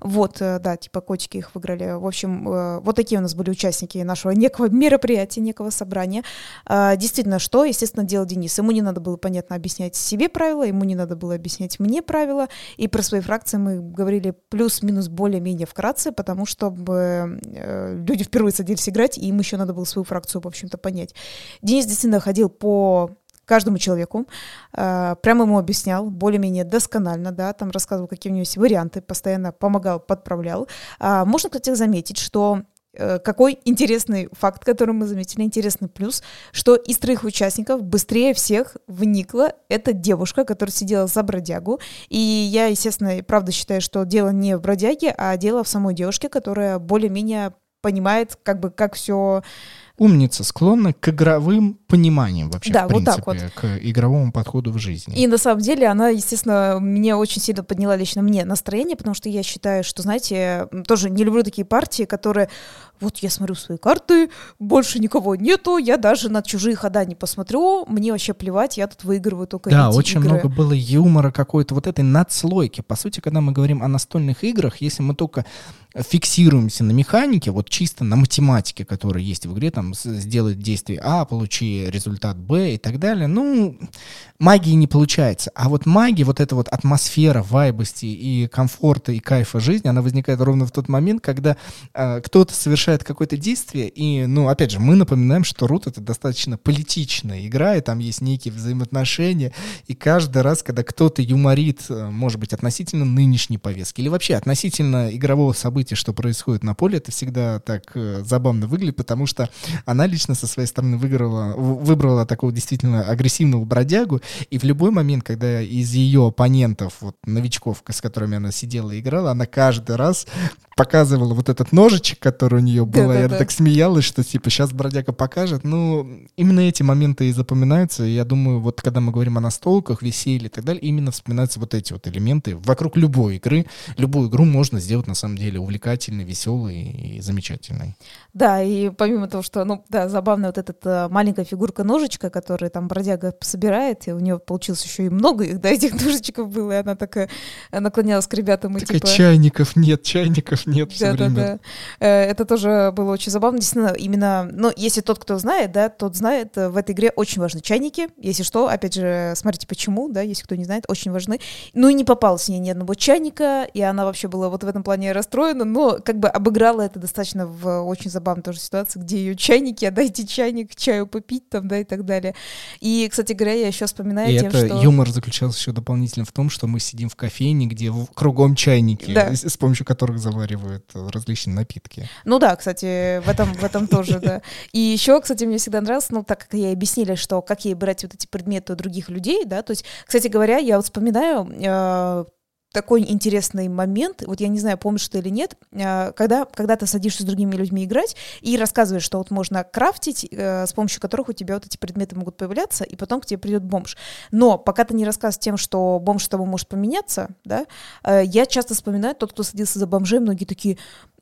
Вот, э, да, типа котики их выиграли. В общем, э, вот такие у нас были участники нашего некого мероприятия, некого собрания. А, действительно, что, естественно, делал Денис? Ему не надо было, понятно, объяснять себе правила, ему не надо было объяснять мне правила, и про свои фракции мы говорили плюс-минус более-менее вкратце, потому что э, люди впервые садились играть, и им еще надо было свою фракцию, в общем-то, понять. Денис действительно ходил по каждому человеку, э, прямо ему объяснял, более-менее досконально, да, там рассказывал, какие у него есть варианты, постоянно помогал, подправлял. А, можно, кстати, заметить, что Э, какой интересный факт, который мы заметили, интересный плюс, что из троих участников быстрее всех вникла эта девушка, которая сидела за бродягу. И я, естественно, правда считаю, что дело не в бродяге, а дело в самой девушке, которая более-менее понимает, как бы, как все
умница, склонна к игровым пониманиям вообще,
да,
в принципе,
вот так вот.
к игровому подходу в жизни.
И на самом деле она, естественно, мне очень сильно подняла лично мне настроение, потому что я считаю, что, знаете, тоже не люблю такие партии, которые вот я смотрю свои карты, больше никого нету, я даже на чужие хода не посмотрю, мне вообще плевать, я тут выигрываю только
Да,
эти
очень
игры.
много было юмора какой-то, вот этой надслойки. По сути, когда мы говорим о настольных играх, если мы только фиксируемся на механике, вот чисто на математике, которая есть в игре, там, сделать действие А, получи результат Б и так далее, ну, магии не получается. А вот магия, вот эта вот атмосфера вайбости и комфорта и кайфа жизни, она возникает ровно в тот момент, когда э, кто-то совершает какое-то действие, и, ну, опять же, мы напоминаем, что Рут — это достаточно политичная игра, и там есть некие взаимоотношения, и каждый раз, когда кто-то юморит, э, может быть, относительно нынешней повестки, или вообще относительно игрового события, что происходит на поле, это всегда так э, забавно выглядит, потому что она лично со своей стороны выиграла, выбрала такого действительно агрессивного бродягу, и в любой момент, когда из ее оппонентов, вот новичков, с которыми она сидела и играла, она каждый раз показывала вот этот ножичек, который у нее был, да, и она так смеялась, что типа сейчас бродяга покажет. Ну, именно эти моменты и запоминаются. И я думаю, вот когда мы говорим о настолках, веселье и так далее, именно вспоминаются вот эти вот элементы. Вокруг любой игры, любую игру можно сделать на самом деле увлекательной, веселой и замечательной.
Да, и помимо того, что, ну, да, забавная вот эта э, маленькая фигурка ножичка, которую там бродяга собирает, и у нее получилось еще и много их, да, этих *laughs* ножичков было, и она такая наклонялась к ребятам и
так
типа...
чайников нет, чайников нет все да, время. Да,
да. Это тоже было очень забавно. Действительно, именно, ну, если тот, кто знает, да, тот знает, э, в этой игре очень важны чайники. Если что, опять же, смотрите, почему, да, если кто не знает, очень важны. Ну и не попалось ей ни одного чайника, и она вообще была вот в этом плане расстроена, но как бы обыграла это достаточно в очень забавной тоже ситуации, где ее чайники, отдайте чайник, чаю попить там, да, и так далее. И, кстати говоря, я еще вспоминаю
и
тем,
это
что...
юмор заключался еще дополнительно в том, что мы сидим в кофейне, где кругом чайники, да. с, помощью которых заваривают различные напитки.
Ну да, кстати, в этом, в этом тоже, да. И еще, кстати, мне всегда нравилось, ну, так как ей объяснили, что как ей брать вот эти предметы у других людей, да, то есть, кстати говоря, я вот вспоминаю э, такой интересный момент, вот я не знаю, помнишь ты или нет, э, когда, когда ты садишься с другими людьми играть и рассказываешь, что вот можно крафтить, э, с помощью которых у тебя вот эти предметы могут появляться, и потом к тебе придет бомж. Но пока ты не рассказываешь тем, что бомж с тобой может поменяться, да, э, я часто вспоминаю, тот, кто садился за бомжей, многие такие,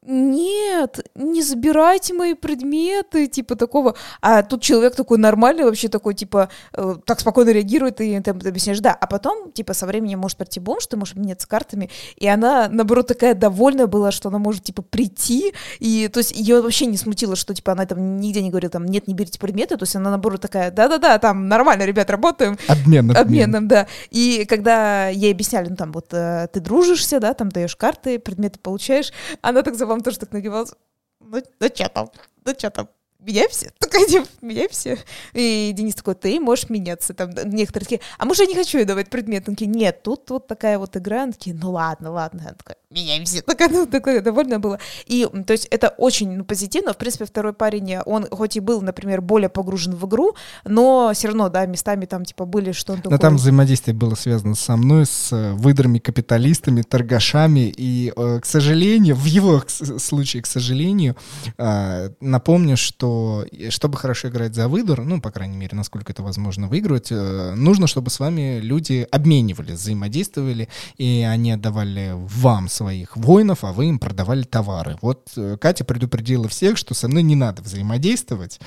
нет, не забирайте мои предметы, типа такого. А тут человек такой нормальный, вообще такой, типа, э, так спокойно реагирует, и ты объясняешь, да. А потом, типа, со временем может прийти бомж, ты можешь меняться картами, и она, наоборот, такая довольная была, что она может, типа, прийти, и, то есть, ее вообще не смутило, что, типа, она там нигде не говорила, там, нет, не берите предметы, то есть, она, наоборот, такая, да-да-да, там, нормально, ребят, работаем.
Обмен, обмен.
Обменом, да. И когда ей объясняли, ну, там, вот, э, ты дружишься, да, там, даешь карты, предметы получаешь, она так за вам тоже так нагибалась. Ну, ну что там? Ну что там? меняемся, *laughs* такая, меняемся. И Денис такой, ты можешь меняться. Там некоторые такие, а может, я не хочу давать предмет? Он такие, нет, тут вот такая вот игра. Он такие, ну ладно, ладно. Она такая, меняемся. Такая, ну, такая довольно было. И, то есть, это очень ну, позитивно. В принципе, второй парень, он хоть и был, например, более погружен в игру, но все равно, да, местами там, типа, были, что он такой...
Но там взаимодействие было связано со мной, с э, выдрами, капиталистами, торгашами, и, э, к сожалению, в его случае, к сожалению, э, напомню, что чтобы хорошо играть за выдор, ну, по крайней мере, насколько это возможно выигрывать, нужно, чтобы с вами люди обменивались, взаимодействовали, и они отдавали вам своих воинов, а вы им продавали товары. Вот э, Катя предупредила всех, что со мной не надо взаимодействовать,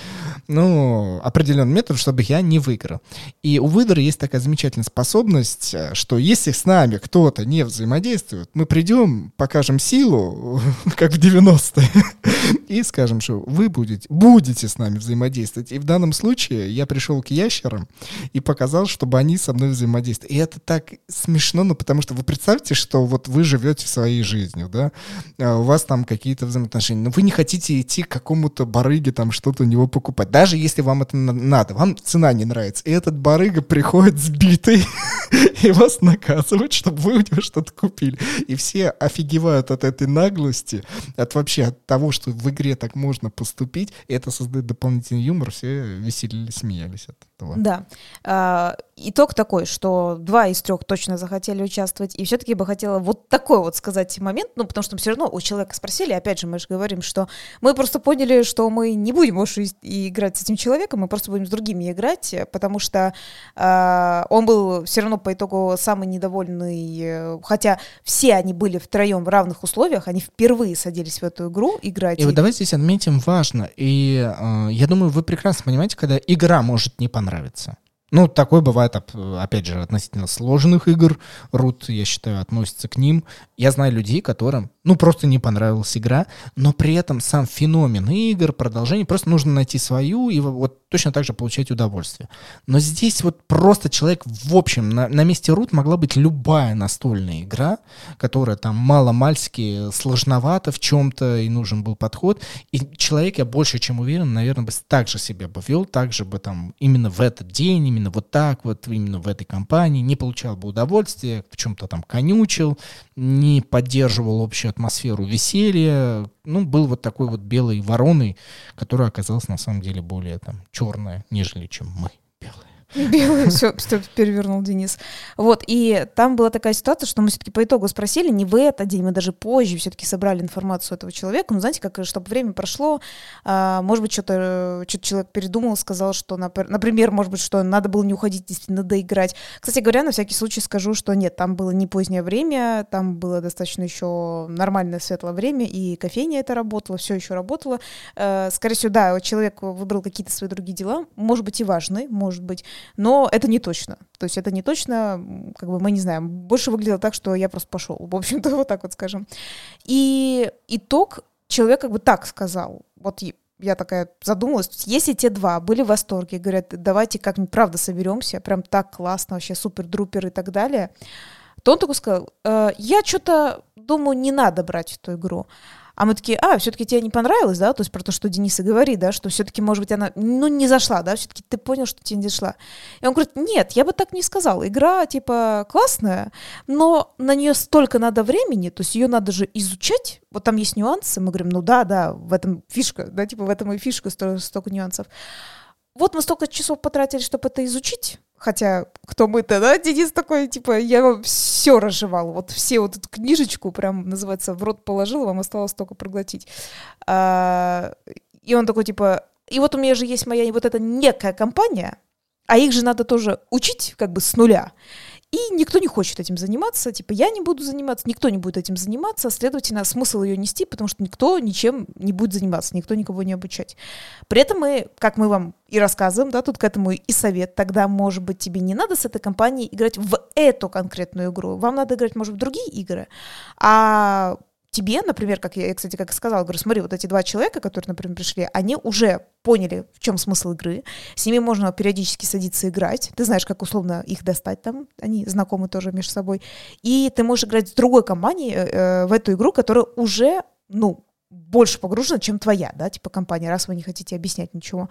ну, определенным методом, чтобы я не выиграл. И у выдора есть такая замечательная способность, э, что если с нами кто-то не взаимодействует, мы придем, покажем силу, *laughs* как в 90-е, *laughs* и скажем, что вы будете, будете с нами взаимодействовать. И в данном случае я пришел к ящерам и показал, чтобы они со мной взаимодействовали. И это так смешно, ну, потому что вы представьте, что вот вы живете в своей жизнью, да, а у вас там какие-то взаимоотношения, но вы не хотите идти к какому-то барыге там что-то у него покупать, даже если вам это надо, вам цена не нравится, и этот барыга приходит сбитый *laughs* и вас наказывает, чтобы вы у него что-то купили. И все офигевают от этой наглости, от вообще от того, что в игре так можно поступить, и это создает дополнительный юмор, все веселились, смеялись от этого.
Да. Итог такой, что два из трех точно захотели участвовать, и все-таки бы хотела вот такой вот сказать момент, ну, потому что все равно у человека спросили, опять же, мы же говорим, что мы просто поняли, что мы не будем больше играть с этим человеком, мы просто будем с другими играть, потому что э, он был все равно по итогу самый недовольный, хотя все они были втроем в равных условиях, они впервые садились в эту игру играть.
И, и... вот давайте здесь отметим важно, и э, я думаю, вы прекрасно понимаете, когда игра может не понравиться. Ну, такое бывает, опять же, относительно сложных игр. Рут, я считаю, относится к ним. Я знаю людей, которым, ну, просто не понравилась игра, но при этом сам феномен игр, продолжение, просто нужно найти свою и вот точно так же получать удовольствие. Но здесь вот просто человек, в общем, на, на месте Рут могла быть любая настольная игра, которая там мало-мальски сложновата в чем-то, и нужен был подход. И человек, я больше чем уверен, наверное, бы так же себя бы вел, так же бы там именно в этот день, именно вот так вот, именно в этой компании, не получал бы удовольствия, в чем-то там конючил, не поддерживал общую атмосферу веселья, ну, был вот такой вот белой вороной, которая оказалась на самом деле более там черная, нежели чем мы белые.
Белый, все, все перевернул Денис. Вот, и там была такая ситуация, что мы все-таки по итогу спросили, не в этот день, мы даже позже все-таки собрали информацию этого человека, ну, знаете, как, чтобы время прошло, а, может быть, что-то что человек передумал, сказал, что, например, может быть, что надо было не уходить, действительно, доиграть. Кстати говоря, на всякий случай скажу, что нет, там было не позднее время, там было достаточно еще нормальное светлое время, и кофейня это работала, все еще работало. Э, скорее всего, да, человек выбрал какие-то свои другие дела, может быть, и важные, может быть, но это не точно. То есть это не точно, как бы мы не знаем. Больше выглядело так, что я просто пошел. В общем-то, *laughs* вот так вот скажем. И итог человек как бы так сказал. Вот я такая задумалась, если те два были в восторге, говорят, давайте как-нибудь правда соберемся, прям так классно, вообще супер-друпер и так далее, то он такой сказал, э, я что-то думаю, не надо брать эту игру. А мы такие, а, все-таки тебе не понравилось, да, то есть про то, что Денис и говорит, да, что все-таки, может быть, она, ну, не зашла, да, все-таки ты понял, что тебе не зашла. И он говорит, нет, я бы так не сказал, игра, типа, классная, но на нее столько надо времени, то есть ее надо же изучать, вот там есть нюансы, мы говорим, ну да, да, в этом фишка, да, типа, в этом и фишка, столько нюансов. Вот мы столько часов потратили, чтобы это изучить, Хотя, кто мы-то, да? Денис такой, типа, я вам все разжевал. Вот все вот эту книжечку, прям, называется, в рот положил, вам осталось только проглотить. А, и он такой, типа, и вот у меня же есть моя вот эта некая компания, а их же надо тоже учить как бы с нуля. И никто не хочет этим заниматься, типа я не буду заниматься, никто не будет этим заниматься, следовательно, смысл ее нести, потому что никто ничем не будет заниматься, никто никого не обучать. При этом мы, как мы вам и рассказываем, да, тут к этому и совет, тогда, может быть, тебе не надо с этой компанией играть в эту конкретную игру, вам надо играть, может, в другие игры, а тебе, например, как я, кстати, как и сказала, говорю, смотри, вот эти два человека, которые, например, пришли, они уже поняли, в чем смысл игры, с ними можно периодически садиться играть, ты знаешь, как условно их достать там, они знакомы тоже между собой, и ты можешь играть с другой компанией э, э в эту игру, которая уже, ну, больше погружена, чем твоя, да, типа компания, раз вы не хотите объяснять ничего.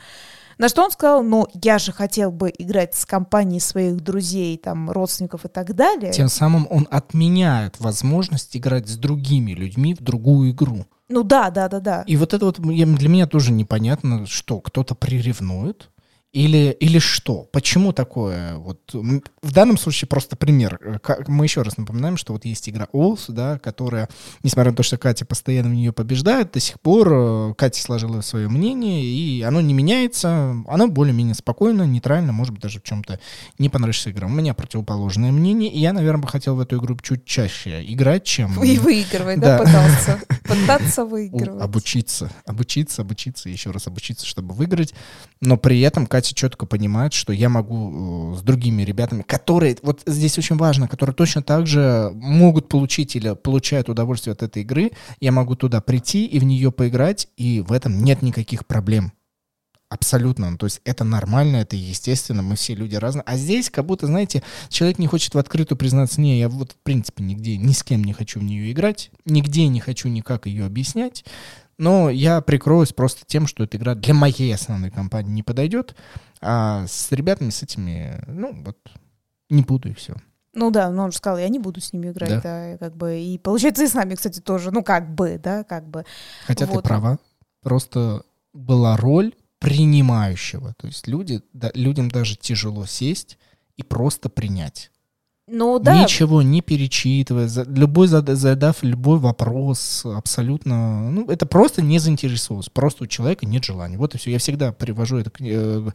На что он сказал, ну, я же хотел бы играть с компанией своих друзей, там, родственников и так далее.
Тем самым он отменяет возможность играть с другими людьми в другую игру.
Ну да, да, да, да.
И вот это вот для меня тоже непонятно, что кто-то приревнует, или, или что? Почему такое? Вот в данном случае просто пример. Мы еще раз напоминаем, что вот есть игра Олс, да, которая, несмотря на то, что Катя постоянно в нее побеждает, до сих пор э, Катя сложила свое мнение, и оно не меняется, оно более-менее спокойно, нейтрально, может быть, даже в чем-то не понравишься игра. У меня противоположное мнение, и я, наверное, бы хотел в эту игру чуть чаще играть, чем...
И выигрывать, да, да пытался? *laughs* Пытаться выигрывать.
Обучиться, обучиться, обучиться, еще раз обучиться, чтобы выиграть, но при этом Катя Катя четко понимает, что я могу э, с другими ребятами, которые, вот здесь очень важно, которые точно так же могут получить или получают удовольствие от этой игры, я могу туда прийти и в нее поиграть, и в этом нет никаких проблем. Абсолютно. Ну, то есть это нормально, это естественно, мы все люди разные. А здесь как будто, знаете, человек не хочет в открытую признаться, не, я вот в принципе нигде, ни с кем не хочу в нее играть, нигде не хочу никак ее объяснять, но я прикроюсь просто тем, что эта игра для моей основной компании не подойдет, а с ребятами с этими, ну вот, не буду и все.
Ну да, но он же сказал, я не буду с ними играть, да, да как бы, и получается и с нами, кстати, тоже, ну как бы, да, как бы.
Хотя вот. ты права, просто была роль принимающего. То есть люди, да, людям даже тяжело сесть и просто принять.
Ну да.
Ничего не перечитывая, любой задав любой вопрос, абсолютно, ну это просто не заинтересовался, просто у человека нет желания. Вот и все. Я всегда привожу это к, э,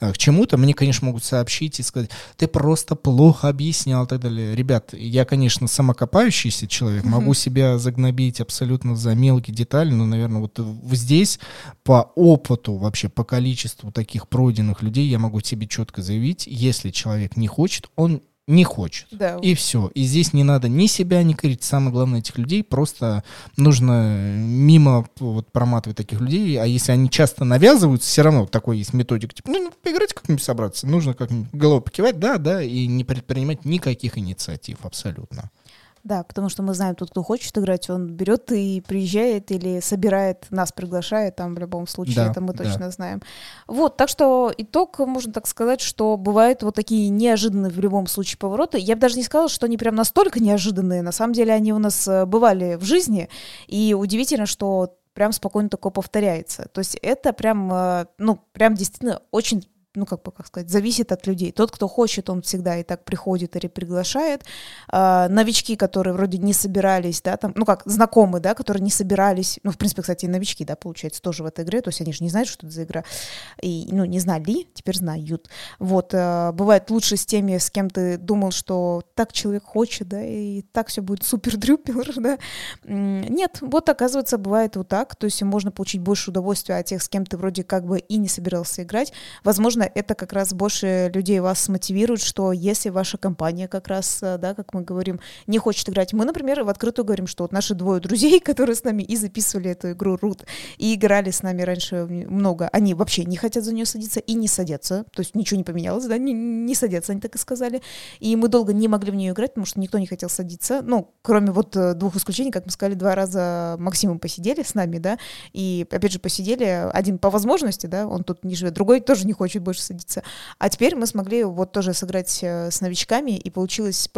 к чему-то. Мне, конечно, могут сообщить и сказать, ты просто плохо объяснял и так далее. Ребят, я, конечно, самокопающийся человек, могу себя загнобить абсолютно за мелкие детали, но, наверное, вот здесь по опыту вообще, по количеству таких пройденных людей я могу себе четко заявить, если человек не хочет, он не хочет.
Да.
И все. И здесь не надо ни себя, ни корить. Самое главное этих людей просто нужно мимо вот проматывать таких людей. А если они часто навязываются, все равно такой есть методик. Типа, ну, поиграть как-нибудь собраться. Нужно как-нибудь голову покивать, да, да, и не предпринимать никаких инициатив абсолютно.
Да, потому что мы знаем, тот, кто хочет играть, он берет и приезжает или собирает, нас приглашает там в любом случае, да, это мы точно да. знаем. Вот, так что итог, можно так сказать, что бывают вот такие неожиданные в любом случае повороты. Я бы даже не сказала, что они прям настолько неожиданные, на самом деле они у нас э, бывали в жизни, и удивительно, что прям спокойно такое повторяется. То есть это прям, э, ну, прям действительно очень ну, как бы, как сказать, зависит от людей. Тот, кто хочет, он всегда и так приходит или приглашает. А, новички, которые вроде не собирались, да, там, ну, как, знакомые, да, которые не собирались, ну, в принципе, кстати, и новички, да, получается, тоже в этой игре, то есть они же не знают, что это за игра, и, ну, не знали, теперь знают. Вот, а, бывает лучше с теми, с кем ты думал, что так человек хочет, да, и так все будет супер-дрюпер, *laughs* да. Нет, вот, оказывается, бывает вот так, то есть можно получить больше удовольствия от тех, с кем ты вроде как бы и не собирался играть. Возможно, это как раз больше людей вас мотивирует, что если ваша компания как раз, э, да, как мы говорим, не хочет играть. Мы, например, в открытую говорим, что вот наши двое друзей, *laughs* которые с нами и записывали эту игру Root, и играли с нами раньше много, они вообще не хотят за нее садиться и не садятся. То есть ничего не поменялось, да, не, не садятся, они так и сказали. И мы долго не могли в нее играть, потому что никто не хотел садиться. Ну, кроме вот э, двух исключений, как мы сказали, два раза максимум посидели с нами, да, и опять же посидели, один по возможности, да, он тут не живет, другой тоже не хочет больше садиться. А теперь мы смогли вот тоже сыграть э, с новичками, и получилось,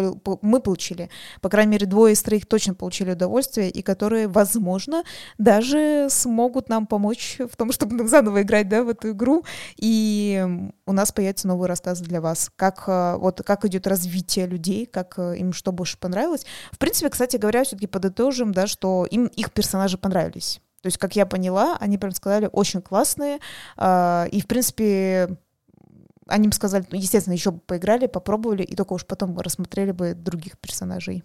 мы получили, по крайней мере, двое из троих точно получили удовольствие, и которые, возможно, даже смогут нам помочь в том, чтобы заново играть, да, в эту игру, и у нас появятся новые рассказы для вас, как э, вот как идет развитие людей, как э, им что больше понравилось. В принципе, кстати говоря, все-таки подытожим, да, что им их персонажи понравились. То есть, как я поняла, они прям сказали, очень классные. Э, и, в принципе, они бы сказали, ну, естественно, еще бы поиграли, попробовали, и только уж потом рассмотрели бы других персонажей.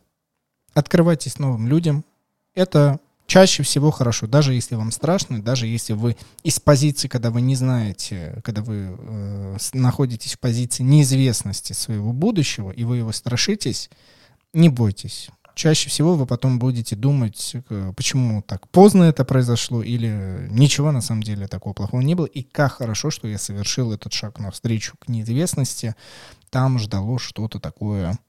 Открывайтесь новым людям. Это чаще всего хорошо, даже если вам страшно, даже если вы из позиции, когда вы не знаете, когда вы э, находитесь в позиции неизвестности своего будущего, и вы его страшитесь, не бойтесь чаще всего вы потом будете думать, э, почему так поздно это произошло, или ничего на самом деле такого плохого не было, и как хорошо, что я совершил этот шаг навстречу к неизвестности. Там ждало что-то такое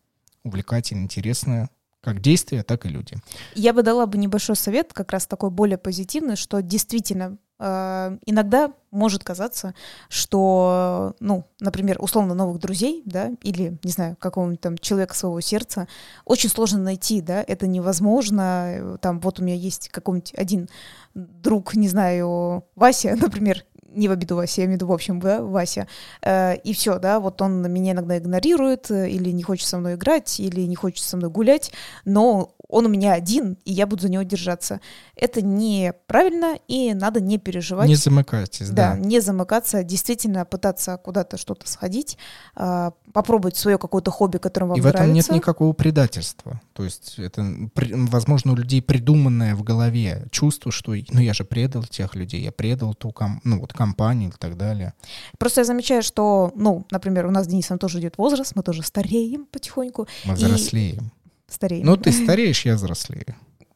увлекательное, интересное, как действия, так и люди.
Я бы дала бы небольшой совет, как раз такой более позитивный, что действительно иногда может казаться, что, ну, например, условно новых друзей, да, или, не знаю, какого-нибудь там человека своего сердца, очень сложно найти, да, это невозможно, там, вот у меня есть какой-нибудь один друг, не знаю, Вася, *laughs* например, не в обиду Вася, я имею в виду, в общем, да, Вася, э, и все, да, вот он меня иногда игнорирует, э, или не хочет со мной играть, или не хочет со мной гулять, но он у меня один, и я буду за него держаться. Это неправильно, и надо не переживать.
Не замыкайтесь, да.
Да, не замыкаться, действительно пытаться куда-то что-то сходить, э, попробовать свое какое-то хобби, которое вам
нравится. И в этом нет никакого предательства. То есть это, возможно, у людей придуманное в голове чувство, что ну я же предал тех людей, я предал ту ком, ну, вот компанию и так далее.
Просто я замечаю, что, ну, например, у нас с Денисом тоже идет возраст, мы тоже стареем потихоньку.
Мы взрослеем.
Стареем.
Ну, ты стареешь, я взрослею.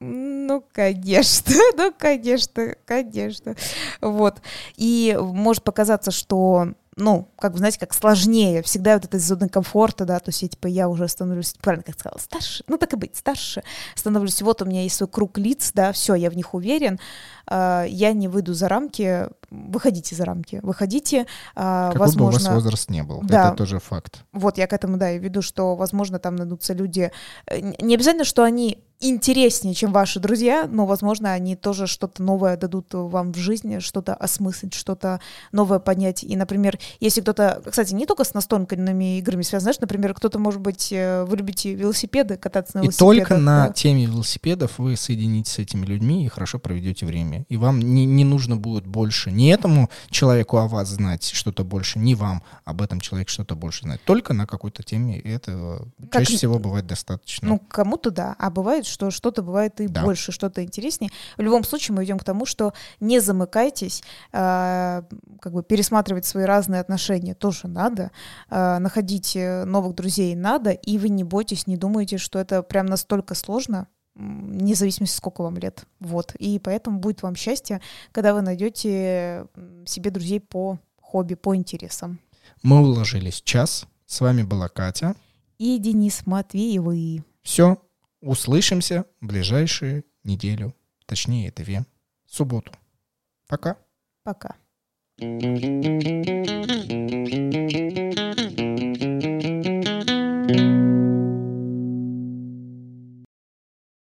Ну, конечно, *laughs* ну, конечно, конечно. Вот. И может показаться, что ну, как бы, знаете, как сложнее, всегда вот это из зоны комфорта, да, то есть я, типа, я уже становлюсь, правильно как сказала, старше, ну, так и быть, старше, становлюсь, вот у меня есть свой круг лиц, да, все, я в них уверен, э, я не выйду за рамки, выходите за рамки, выходите,
э, Какой возможно... бы у вас возраст не был, да, это тоже факт.
Вот, я к этому, да, и веду, что, возможно, там найдутся люди, э, не обязательно, что они интереснее, чем ваши друзья, но, возможно, они тоже что-то новое дадут вам в жизни, что-то осмыслить, что-то новое понять. И, например, если кто-то, кстати, не только с настольными играми связан, знаешь, например, кто-то, может быть, э, вы любите велосипеды, кататься на велосипедах.
И только да? на теме велосипедов вы соединитесь с этими людьми и хорошо проведете время. И вам не, не нужно будет больше не этому человеку о вас знать что-то больше, не вам об этом человеке что-то больше знать. Только на какой-то теме это как, чаще всего бывает достаточно.
Ну, кому-то да, а бывает, что что-то бывает и да. больше, что-то интереснее. В любом случае мы идем к тому, что не замыкайтесь, э, как бы пересматривать свои разные отношения тоже надо, э, находить э, новых друзей надо, и вы не бойтесь, не думайте, что это прям настолько сложно, вне зависимости, сколько вам лет. Вот. И поэтому будет вам счастье, когда вы найдете себе друзей по хобби, по интересам.
Мы уложились час. С вами была Катя.
И Денис Матвеевый.
Все, Услышимся в ближайшую неделю, точнее две, субботу. Пока.
Пока. Mm-hmm.